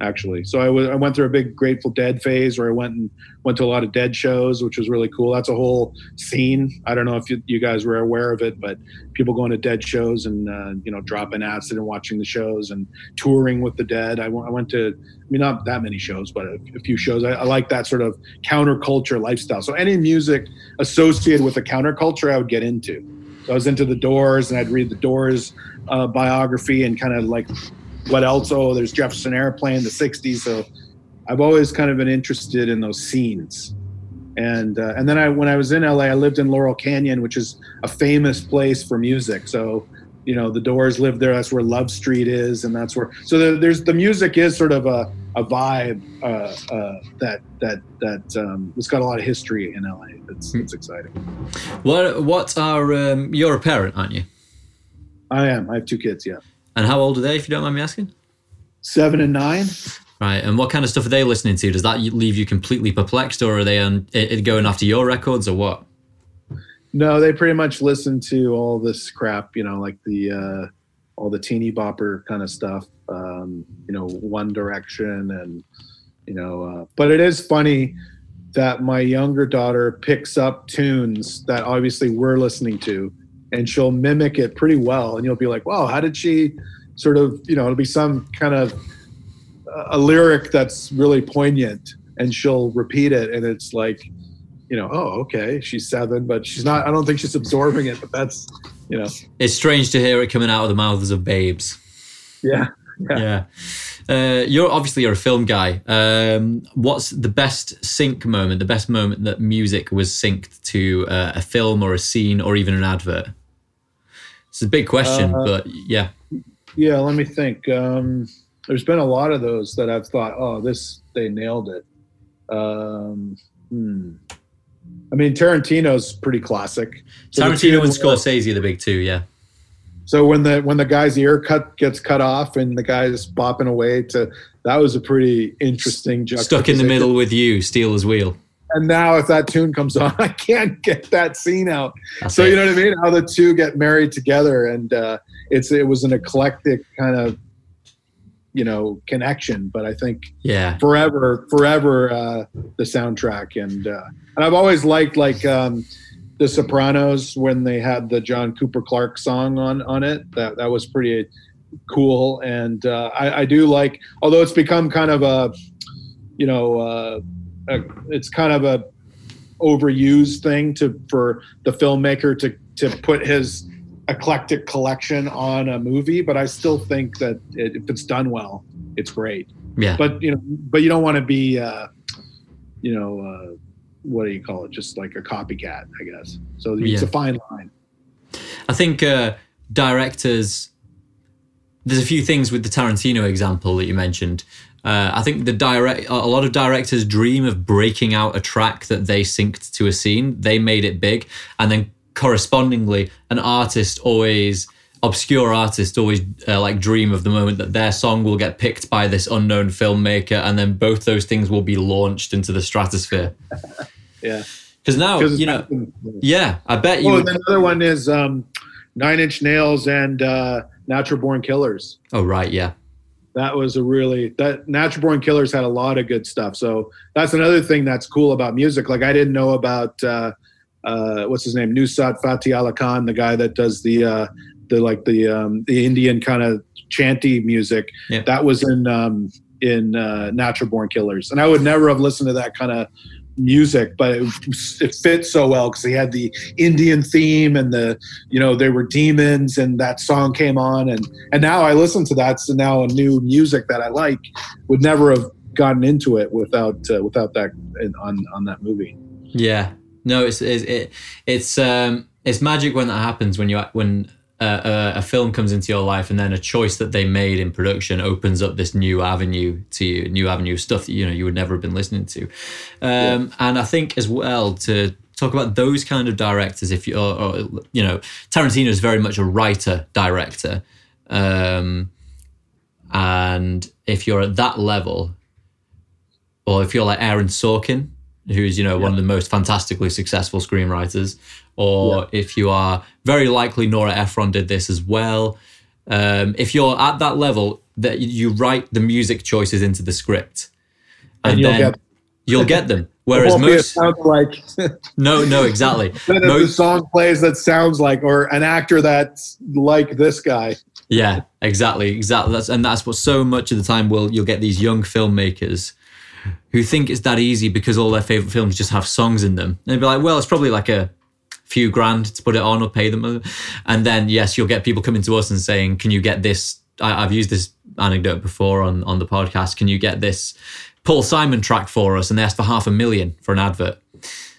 [SPEAKER 2] actually. So I, w- I went through a big Grateful Dead phase where I went and went to a lot of Dead shows, which was really cool. That's a whole scene. I don't know if you, you guys were aware of it, but people going to Dead shows and uh, you know dropping acid and watching the shows and touring with the Dead. I, w- I went to, I mean, not that many shows, but a, a few shows. I, I like that sort of counterculture lifestyle. So any music associated with the counterculture, I would get into. I was into the Doors, and I'd read the Doors uh, biography and kind of like what else? Oh, there's Jefferson Airplane, the '60s. So I've always kind of been interested in those scenes. And uh, and then I when I was in LA, I lived in Laurel Canyon, which is a famous place for music. So you know the Doors lived there. That's where Love Street is, and that's where. So the, there's the music is sort of a a vibe uh, uh, that that that um, it's got a lot of history in LA. It's it's exciting.
[SPEAKER 1] What what are um, you're a parent, aren't you?
[SPEAKER 2] I am. I have two kids. Yeah.
[SPEAKER 1] And how old are they, if you don't mind me asking?
[SPEAKER 2] Seven and nine.
[SPEAKER 1] Right. And what kind of stuff are they listening to? Does that leave you completely perplexed, or are they um, going after your records, or what?
[SPEAKER 2] No, they pretty much listen to all this crap. You know, like the uh, all the teeny bopper kind of stuff. Um, you know, One Direction, and you know. Uh, but it is funny that my younger daughter picks up tunes that obviously we're listening to and she'll mimic it pretty well. And you'll be like, wow, how did she sort of, you know, it'll be some kind of a lyric that's really poignant and she'll repeat it and it's like you know oh okay she's seven but she's not i don't think she's absorbing it but that's you know
[SPEAKER 1] it's strange to hear it coming out of the mouths of babes
[SPEAKER 2] yeah
[SPEAKER 1] yeah. Uh, you're obviously you're a film guy. Um, what's the best sync moment? The best moment that music was synced to uh, a film or a scene or even an advert? It's a big question, uh, but yeah.
[SPEAKER 2] Yeah, let me think. Um, there's been a lot of those that I've thought, oh, this they nailed it. Um, hmm. I mean, Tarantino's pretty classic.
[SPEAKER 1] So Tarantino and Scorsese are the big two, yeah.
[SPEAKER 2] So when the when the guy's ear cut gets cut off and the guy's bopping away to that was a pretty interesting
[SPEAKER 1] stuck in the middle with you, Stealers Wheel.
[SPEAKER 2] And now if that tune comes on, I can't get that scene out. That's so it. you know what I mean? How the two get married together, and uh, it's it was an eclectic kind of you know connection but i think
[SPEAKER 1] yeah
[SPEAKER 2] forever forever uh the soundtrack and uh and i've always liked like um the sopranos when they had the john cooper clarke song on on it that that was pretty cool and uh i i do like although it's become kind of a you know uh a, it's kind of a overused thing to for the filmmaker to to put his eclectic collection on a movie, but I still think that it, if it's done well, it's great.
[SPEAKER 1] Yeah.
[SPEAKER 2] But you know, but you don't want to be, uh, you know, uh, what do you call it? Just like a copycat, I guess. So it's yeah. a fine line.
[SPEAKER 1] I think uh, directors. There's a few things with the Tarantino example that you mentioned. Uh, I think the direct a lot of directors dream of breaking out a track that they synced to a scene. They made it big, and then correspondingly, an artist always obscure artists always uh, like dream of the moment that their song will get picked by this unknown filmmaker and then both those things will be launched into the stratosphere.
[SPEAKER 2] Yeah.
[SPEAKER 1] Because now you know yeah i bet you
[SPEAKER 2] oh, would... another one is um, nine inch nails and uh, natural born killers.
[SPEAKER 1] Oh right yeah.
[SPEAKER 2] That was a really that natural born killers had a lot of good stuff. So that's another thing that's cool about music. Like i didn't know about uh, uh, what's his name, Nusrat Fateh Ali Khan, the guy that does the uh, the like the um, the Indian kind of chanty music. Yeah. That was in um, in uh, Natural Born Killers, and I would never have listened to that kind of music, but it, it fits so well because he had the Indian theme and the you know they were demons, and that song came on, and and now I listen to that. So now a new music that I like would never have gotten into it without uh, without that on on that movie.
[SPEAKER 1] Yeah, no, it's it's it, it's um it's magic when that happens when you when uh, a, a, film comes into your life and then a choice that they made in production opens up this new avenue to you, new avenue of stuff that you know you would never have been listening to. Um, yeah. And I think as well to talk about those kind of directors, if you or, or you know Tarantino is very much a writer director, um, and if you're at that level, or if you're like Aaron Sorkin, who's you know yeah. one of the most fantastically successful screenwriters, or yeah. if you are very likely Nora Ephron did this as well. Um, if you're at that level, that you write the music choices into the script, and, and you'll then get you'll get them. Whereas most
[SPEAKER 2] sounds like
[SPEAKER 1] no, no, exactly.
[SPEAKER 2] then most, the song plays that sounds like, or an actor that's like this guy.
[SPEAKER 1] Yeah, exactly, exactly. That's and that's what so much of the time will you'll get these young filmmakers who think it's that easy because all their favorite films just have songs in them. And they'd be like, well, it's probably like a few grand to put it on or pay them. And then, yes, you'll get people coming to us and saying, can you get this? I, have used this anecdote before on, on the podcast. Can you get this Paul Simon track for us? And they asked for half a million for an advert.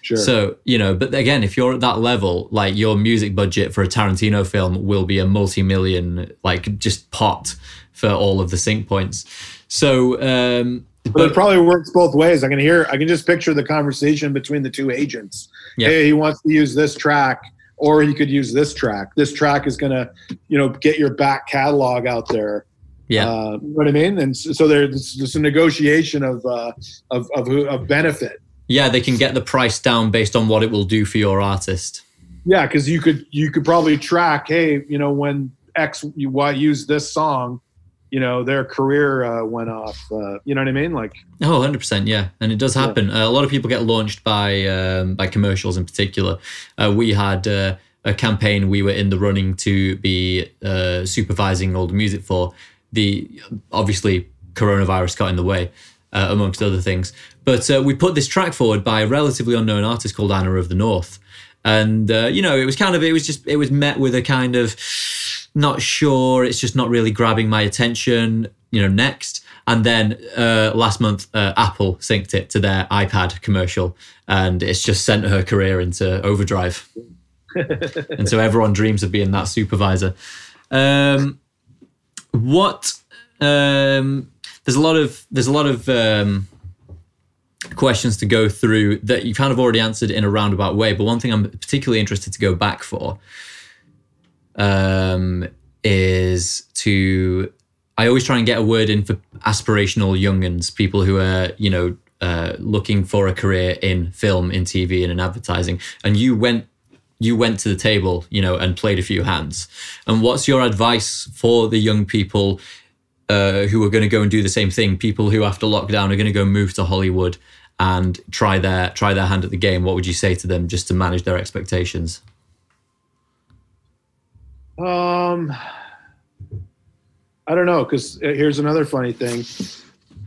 [SPEAKER 1] Sure. So, you know, but again, if you're at that level, like your music budget for a Tarantino film will be a multi million, like just pot for all of the sync points. So, um,
[SPEAKER 2] but, but, it probably works both ways. I can hear, I can just picture the conversation between the two agents. Yeah. Hey, he wants to use this track, or he could use this track. This track is going to, you know, get your back catalog out there.
[SPEAKER 1] Yeah,
[SPEAKER 2] uh, you know what I mean. And so there's just a negotiation of uh, of of, of benefit.
[SPEAKER 1] Yeah, they can get the price down based on what it will do for your artist.
[SPEAKER 2] Yeah, because you could you could probably track. Hey, you know, when X Y you use this song you know their career uh, went off uh, you know what i mean? Like
[SPEAKER 1] oh 100% yeah. And it does happen. Yeah. uh, a lot of people get launched by um, by commercials in particular. Uh, we had uh, a campaign we were in the running to be uh, supervising all the music for. The obviously coronavirus got in the way, uh, amongst other things. But uh, we put this track forward by a relatively unknown artist called Anna of the North, and uh, you know it was kind of it was just it was met with a kind of not sure. It's just not really grabbing my attention. You know, next. And then uh, last month, uh, Apple synced it to their iPad commercial, and it's just sent her career into overdrive. and so everyone dreams of being that supervisor. Um, what? Um, there's a lot of there's a lot of um, questions to go through that you kind of already answered in a roundabout way. But one thing I'm particularly interested to go back for um, is to I always try and get a word in for aspirational younguns, people who are, you know, uh, looking for a career in film, in TV, and in advertising. And you went, you went to the table, you know, and played a few hands. And what's your advice for the young people uh, who are going to go and do the same thing? People who after lockdown are going to go move to Hollywood and try their try their hand at the game. What would you say to them just to manage their expectations?
[SPEAKER 2] Um I don't know because uh, here's another funny thing.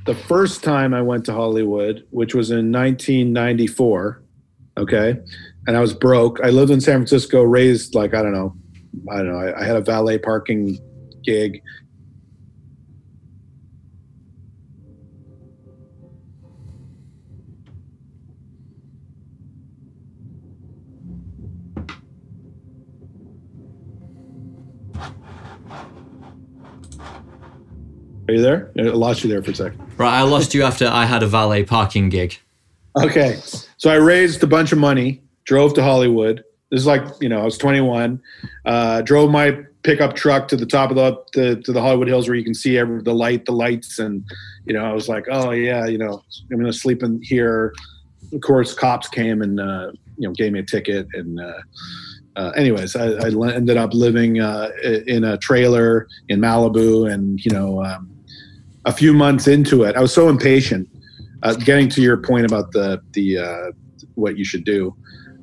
[SPEAKER 2] The first time I went to Hollywood, which was in 1994, okay, and I was broke. I lived in San Francisco, raised like I don't know, I don't know. I, I had a valet parking gig Are you there? I lost you there for a second.
[SPEAKER 1] Right, I lost you after I had a valet parking gig.
[SPEAKER 2] Okay, so I raised a bunch of money, drove to Hollywood. This is like you know I was 21, uh, drove my pickup truck to the top of the, the to the Hollywood Hills where you can see every, the light, the lights, and you know I was like, oh yeah, you know I'm gonna sleep in here. Of course, cops came and uh, you know gave me a ticket and. Uh, uh, anyways, I, I, ended up living uh, in a trailer in Malibu, and you know, um, a few months into it, I was so impatient. Uh, getting to your point about the the uh, what you should do.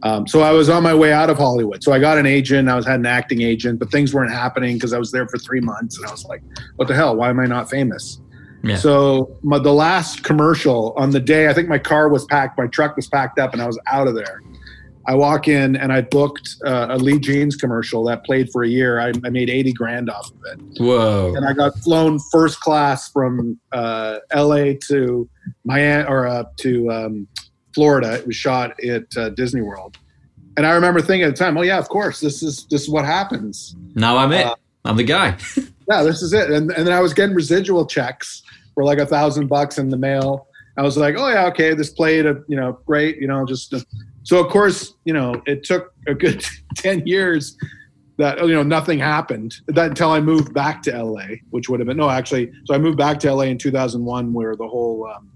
[SPEAKER 2] Um, so I was on my way out of Hollywood. So I got an agent. I was had an acting agent, but things weren't happening because I was there for three months, and I was like, "What the hell? Why am I not famous?" Yeah. So my, the last commercial on the day, I think my car was packed, my truck was packed up, and I was out of there. I walk in and I booked uh, a Lee Jeans commercial that played for a year. I, I, made 80 grand off of it.
[SPEAKER 1] Whoa.
[SPEAKER 2] And I got flown first class from uh, LA to Miami or uh, to um, Florida. It was shot at uh, Disney World. And I remember thinking at the time, oh yeah, of course, this is this is what happens.
[SPEAKER 1] Now I'm it. Uh, I'm the guy.
[SPEAKER 2] yeah, this is it. And, and then I was getting residual checks for like a thousand bucks in the mail. I was like, oh yeah, okay, this played, a, you know, great, you know, just so of course, you know, it took a good 10 years that you know nothing happened that until I moved back to LA, which would have been no actually. So I moved back to LA in 2001, where the whole um,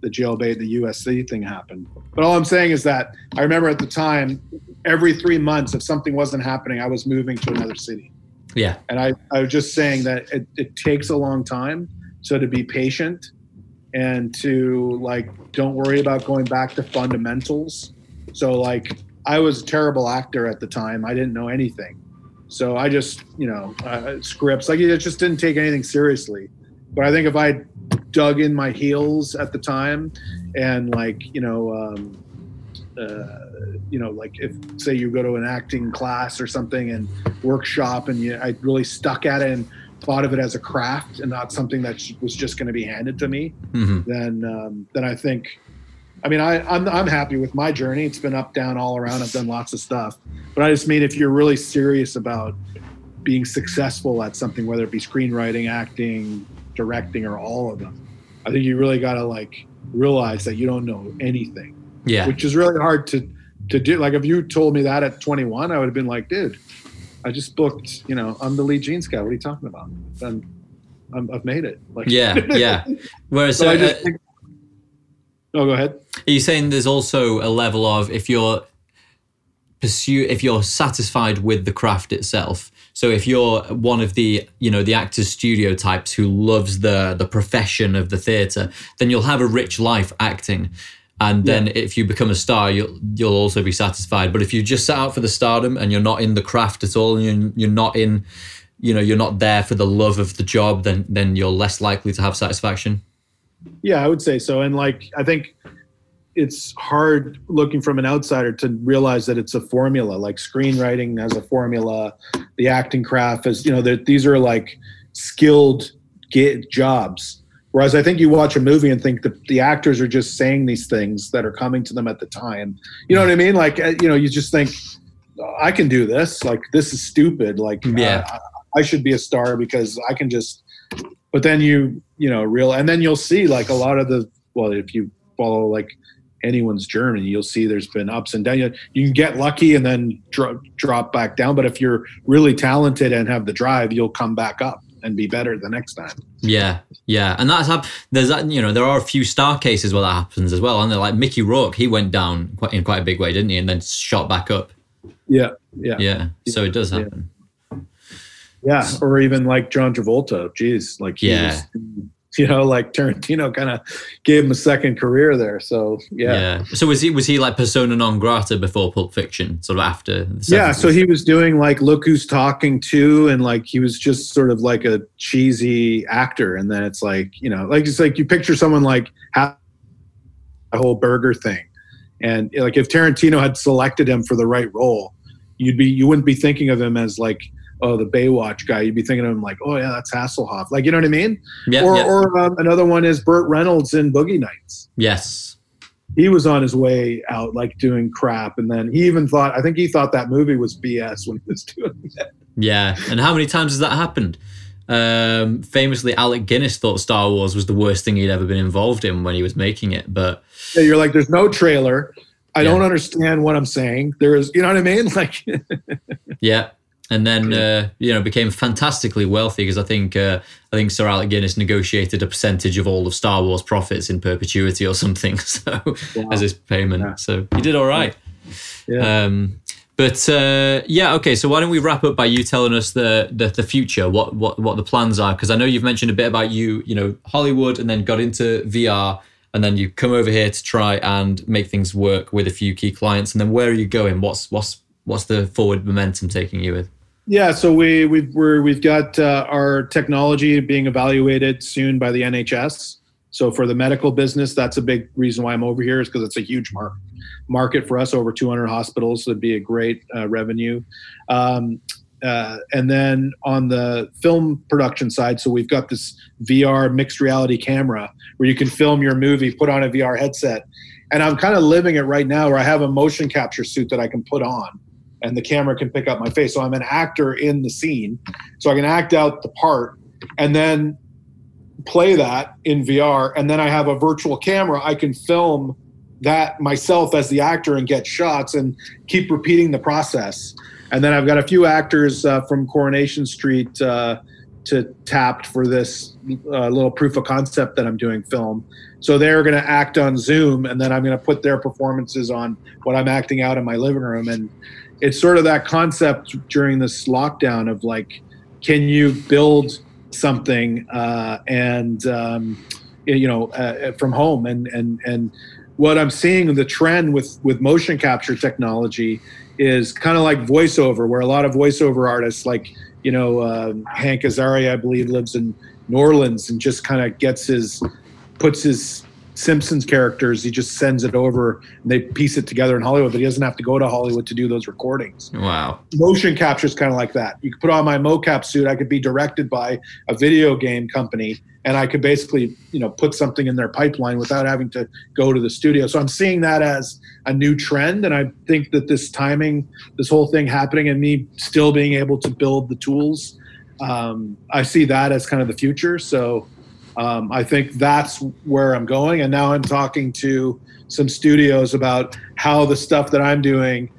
[SPEAKER 2] the jailbait, the USC thing happened. But all I'm saying is that I remember at the time, every three months, if something wasn't happening, I was moving to another city.
[SPEAKER 1] Yeah.
[SPEAKER 2] And I, I was just saying that it, it takes a long time. So to be patient and to like, don't worry about going back to fundamentals so like I was a terrible actor at the time. I didn't know anything. So I just, you know, uh, scripts like it just didn't take anything seriously. But I think if I dug in my heels at the time and like, you know, um, uh, you know, like if say you go to an acting class or something and workshop and you, I really stuck at it and thought of it as a craft and not something that was just going to be handed to me, mm-hmm. then um, then I think I mean, I, I'm, I'm happy with my journey. It's been up, down, all around. I've done lots of stuff. But I just mean if you're really serious about being successful at something, whether it be screenwriting, acting, directing, or all of them, I think you really got to like realize that you don't know anything.
[SPEAKER 1] Yeah.
[SPEAKER 2] Which is really hard to, to do. Like if you told me that at 21, I would have been like, dude, I just booked, you know, I'm the Lee Jeans guy. What are you talking about? And i have made it.
[SPEAKER 1] Like, yeah, yeah. Whereas
[SPEAKER 2] so uh, think, oh, go ahead.
[SPEAKER 1] Are you saying there's also a level of if you're pursue if you're satisfied with the craft itself so if you're one of the you know the actors studio types who loves the the profession of the theater then you'll have a rich life acting and then yeah. if you become a star you'll you'll also be satisfied but if you just set out for the stardom and you're not in the craft at all and you're, you're not in you know you're not there for the love of the job, then then you're less likely to have satisfaction.
[SPEAKER 2] Yeah, I would say so. And like I think it's hard looking from an outsider to realize that it's a formula. Like screenwriting has a formula, the acting craft is you know that these are like skilled get jobs. Whereas I think you watch a movie and think that the actors are just saying these things that are coming to them at the time. You know what I mean? Like uh, you know, you just think I can do this. Like this is stupid. Like
[SPEAKER 1] yeah.
[SPEAKER 2] uh, I should be a star because I can just. But then you you know real and then you'll see like a lot of the well if you follow like anyone's journey you'll see there's been ups and downs. You, can get lucky and then drop drop back down but if you're really talented and have the drive you'll come back up and be better the next time.
[SPEAKER 1] Yeah, yeah, and that's hap- there's that you know there are a few star cases where that happens as well, and they're like Mickey Rourke, he went down quite in quite a big way, didn't he, and then shot back up.
[SPEAKER 2] yeah yeah.
[SPEAKER 1] Yeah, so it does happen.
[SPEAKER 2] Yeah, or even like John Travolta. Jeez, like
[SPEAKER 1] Yeah.
[SPEAKER 2] was, you know, like Tarantino kind of gave him a second career there. So
[SPEAKER 1] Yeah.
[SPEAKER 2] yeah,
[SPEAKER 1] So was he was he like persona non grata before Pulp Fiction, sort of after? The
[SPEAKER 2] yeah. So he was doing like Look Who's Talking Too, and like he was just sort of like a cheesy actor. And then it's like you know, like it's like you picture someone like a whole burger thing, and like if Tarantino had selected him for the right role, you'd be you wouldn't be thinking of him as like. Oh, the Baywatch guy. You'd be thinking of him like, oh yeah, that's Hasselhoff. Like, you know what I mean?
[SPEAKER 1] yeah,
[SPEAKER 2] or
[SPEAKER 1] yeah.
[SPEAKER 2] or um, another one is Burt Reynolds in Boogie Nights.
[SPEAKER 1] yes,
[SPEAKER 2] He was on his way out, like doing crap, and then he even thought. I think he thought that movie was BS when he was doing it.
[SPEAKER 1] yeah. And how many times has that happened? Um, famously, Alec Guinness thought Star Wars was the worst thing he'd ever been involved in when he was making it, but
[SPEAKER 2] Yeah, you're like, there's no trailer. I
[SPEAKER 1] Yeah.
[SPEAKER 2] don't understand what I'm saying. There is, you know what I mean? Like,
[SPEAKER 1] Yeah, and then uh, you know became fantastically wealthy because I think uh, I think Sir Alec Guinness negotiated a percentage of all of Star Wars profits in perpetuity or something, so as his payment.
[SPEAKER 2] Yeah.
[SPEAKER 1] So he did all right.
[SPEAKER 2] yeah,
[SPEAKER 1] Um, but uh, yeah, okay. So why don't we wrap up by you telling us the the, the future, what what what the plans are? Because I know you've mentioned a bit about you, you know, Hollywood, and then got into VR, and then you come over here to try and make things work with a few key clients. And then where are you going? What's what's what's the forward momentum taking you with?
[SPEAKER 2] yeah. So we we've we're, we've got uh, our technology being evaluated soon by the NHS. So for the medical business, that's a big reason why I'm over here is because it's a huge market market for us. Over 200 hospitals would be a great uh, revenue. Um, uh, and then on the film production side, so we've got this VR mixed reality camera where you can film your movie, put on a VR headset. And I'm kind of living it right now where I have a motion capture suit that I can put on and the camera can pick up my face. So I'm an actor in the scene. So I can act out the part and then play that in VR. And then I have a virtual camera. I can film that myself as the actor and get shots and keep repeating the process. And then I've got a few actors uh, from Coronation Street uh, to tapped for this uh, little proof of concept that I'm doing film. So they're going to act on Zoom, and then I'm going to put their performances on what I'm acting out in my living room. And it's sort of that concept during this lockdown of like, can you build something uh, and um, you know uh, from home? And and and what I'm seeing the trend with with motion capture technology is kind of like voiceover, where a lot of voiceover artists, like you know um Hank Azaria, I believe, lives in New Orleans and just kind of gets his puts his Simpsons characters. He just sends it over and they piece it together in Hollywood, but he doesn't have to go to Hollywood to do those recordings
[SPEAKER 1] Wow.
[SPEAKER 2] motion capture is kind of like that. You could put on my mocap suit. I could be directed by a video game company, and I could basically, you know, put something in their pipeline without having to go to the studio. So I'm seeing that as a new trend, and I think that this timing, this whole thing happening, and me still being able to build the tools, um, I see that as kind of the future. So. Um, I think that's where I'm going, and now I'm talking to some studios about how the stuff that I'm doing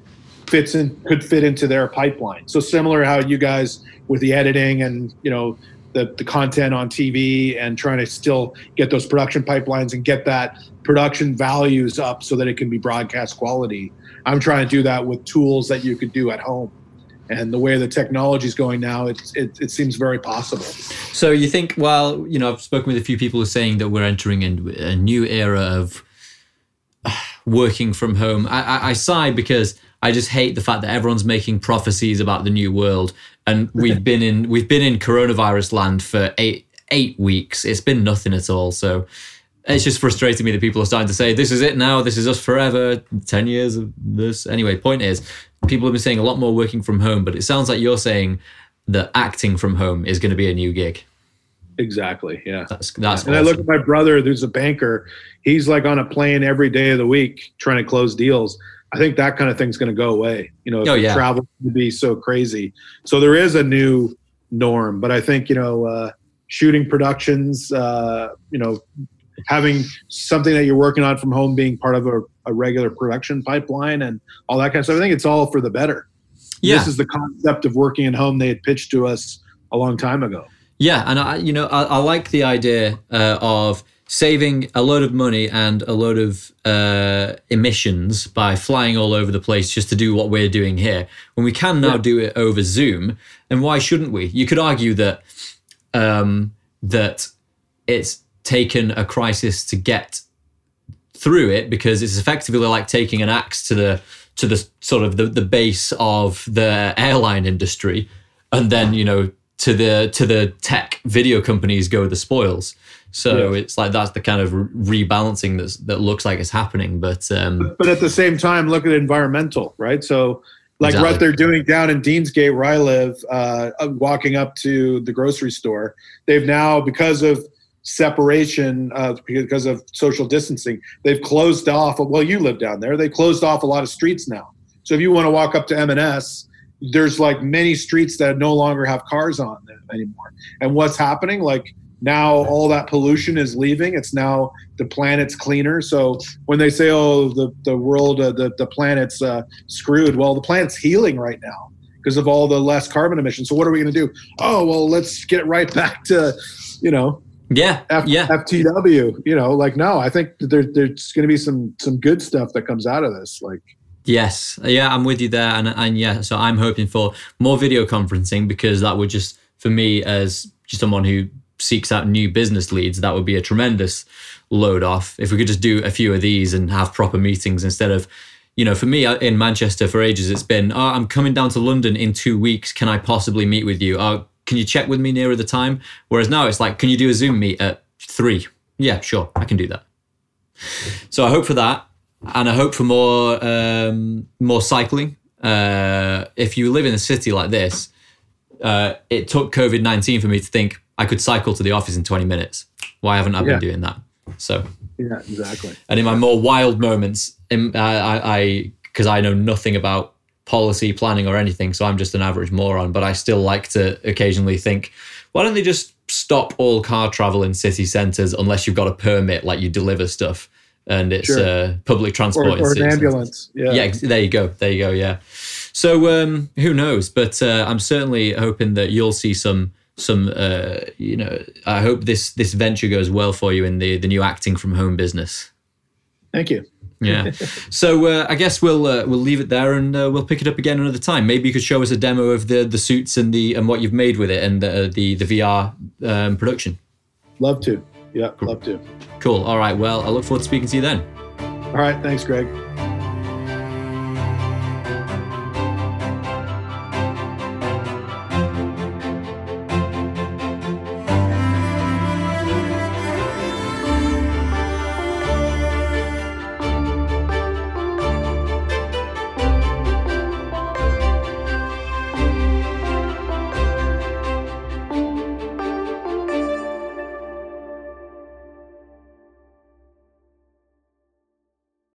[SPEAKER 2] fits in could fit into their pipeline. So similar how you guys with the editing and you know the the content on TV and trying to still get those production pipelines and get that production values up so that it can be broadcast quality. I'm trying to do that with tools that you could do at home. And the way the technology is going now, it, it, it seems very possible.
[SPEAKER 1] So you think, well, you know, I've spoken with a few people saying that we're entering in a new era of working from home. I, I, I sigh because I just hate the fact that everyone's making prophecies about the new world, and we've been in we've been in coronavirus land for eight eight weeks. It's been nothing at all. So it's just frustrating me that people are starting to say this is it now. This is us forever. Ten years of this. Anyway, point is, people have been saying a lot more working from home, but it sounds like you're saying that acting from home is going to be a new gig.
[SPEAKER 2] Exactly. Yeah.
[SPEAKER 1] That's that's.
[SPEAKER 2] And
[SPEAKER 1] awesome.
[SPEAKER 2] I look at my brother, who's a banker. He's like on a plane every day of the week trying to close deals. I think that kind of thing's going to go away. You know,
[SPEAKER 1] Oh, yeah.
[SPEAKER 2] travel would be so crazy. So there is a new norm, but I think you know, uh, shooting productions, uh, you know, having something that you're working on from home being part of a, a regular production pipeline and all that kind of stuff. I think it's all for the better.
[SPEAKER 1] yeah.
[SPEAKER 2] This is the concept of working at home they had pitched to us a long time ago.
[SPEAKER 1] Yeah, and I, you know, I, I like the idea uh, of saving a load of money and a load of uh, emissions by flying all over the place just to do what we're doing here. When we can now
[SPEAKER 2] Yeah.
[SPEAKER 1] do it over Zoom, and why shouldn't we? You could argue that um, that it's taken a crisis to get through it because it's effectively like taking an axe to the to the sort of the, the base of the airline industry and then you know to the to the tech video companies go the spoils so
[SPEAKER 2] Yeah.
[SPEAKER 1] it's like that's the kind of re- rebalancing that's, that looks like it's happening but um
[SPEAKER 2] but at the same time, look at environmental, right? So, like
[SPEAKER 1] Exactly.
[SPEAKER 2] what they're doing down in Deansgate, where I live, uh, walking up to the grocery store, they've now, because of separation, uh, because of social distancing, they've closed off. Well, you live down there. They closed off a lot of streets now. So if you want to walk up to M&S, there's like many streets that no longer have cars on them anymore. And what's happening? Like now, all that pollution is leaving. It's now the planet's cleaner. So when they say, "Oh, the the world, uh, the the planet's uh, screwed," well, the planet's healing right now because of all the less carbon emissions. So what are we going to do? Oh, well, let's get right back to, you know,
[SPEAKER 1] yeah
[SPEAKER 2] F-
[SPEAKER 1] yeah
[SPEAKER 2] FTW. You know, like no, I think there, there's going to be some some good stuff that comes out of this. Like,
[SPEAKER 1] Yes, yeah, I'm with you there, and and yeah, so I'm hoping for more video conferencing because that would just, for me as just someone who seeks out new business leads, that would be a tremendous load off. If we could just do a few of these and have proper meetings instead of, you know, for me uh, in Manchester for ages, it's been, oh, I'm coming down to London in two weeks. Can I possibly meet with you? Oh, can you check with me nearer the time? Whereas now it's like, can you do a Zoom meet at three? Yeah, sure, I can do that. So I hope for that, and I hope for more um, more cycling. Uh, if you live in a city like this, uh, it took COVID nineteen for me to think I could cycle to the office in twenty minutes. Why haven't I been
[SPEAKER 2] Yeah.
[SPEAKER 1] doing that? So,
[SPEAKER 2] yeah, exactly.
[SPEAKER 1] and in my more wild moments, in, I I because I, know nothing about policy planning or anything, so I'm just an average moron. But I still like to occasionally think, why don't they just stop all car travel in city centres unless you've got a permit, like you deliver stuff and it's
[SPEAKER 2] Sure.
[SPEAKER 1] uh, public transport.
[SPEAKER 2] Or, or an ambulance. Yeah.
[SPEAKER 1] Yeah, there you go. There you go. Yeah. So um, who knows? But uh, I'm certainly hoping that you'll see some some. Uh, you know, I hope this this venture goes well for you in the the new acting from home business.
[SPEAKER 2] Thank you.
[SPEAKER 1] Yeah. so uh, I guess we'll uh, we'll leave it there and uh, we'll pick it up again another time. Maybe you could show us a demo of the the suits and the and what you've made with it and the the, the VR um, production.
[SPEAKER 2] Love to. Yeah, love to.
[SPEAKER 1] Cool. All right. Well, I look forward to speaking to you then.
[SPEAKER 2] All right. Thanks, Greg.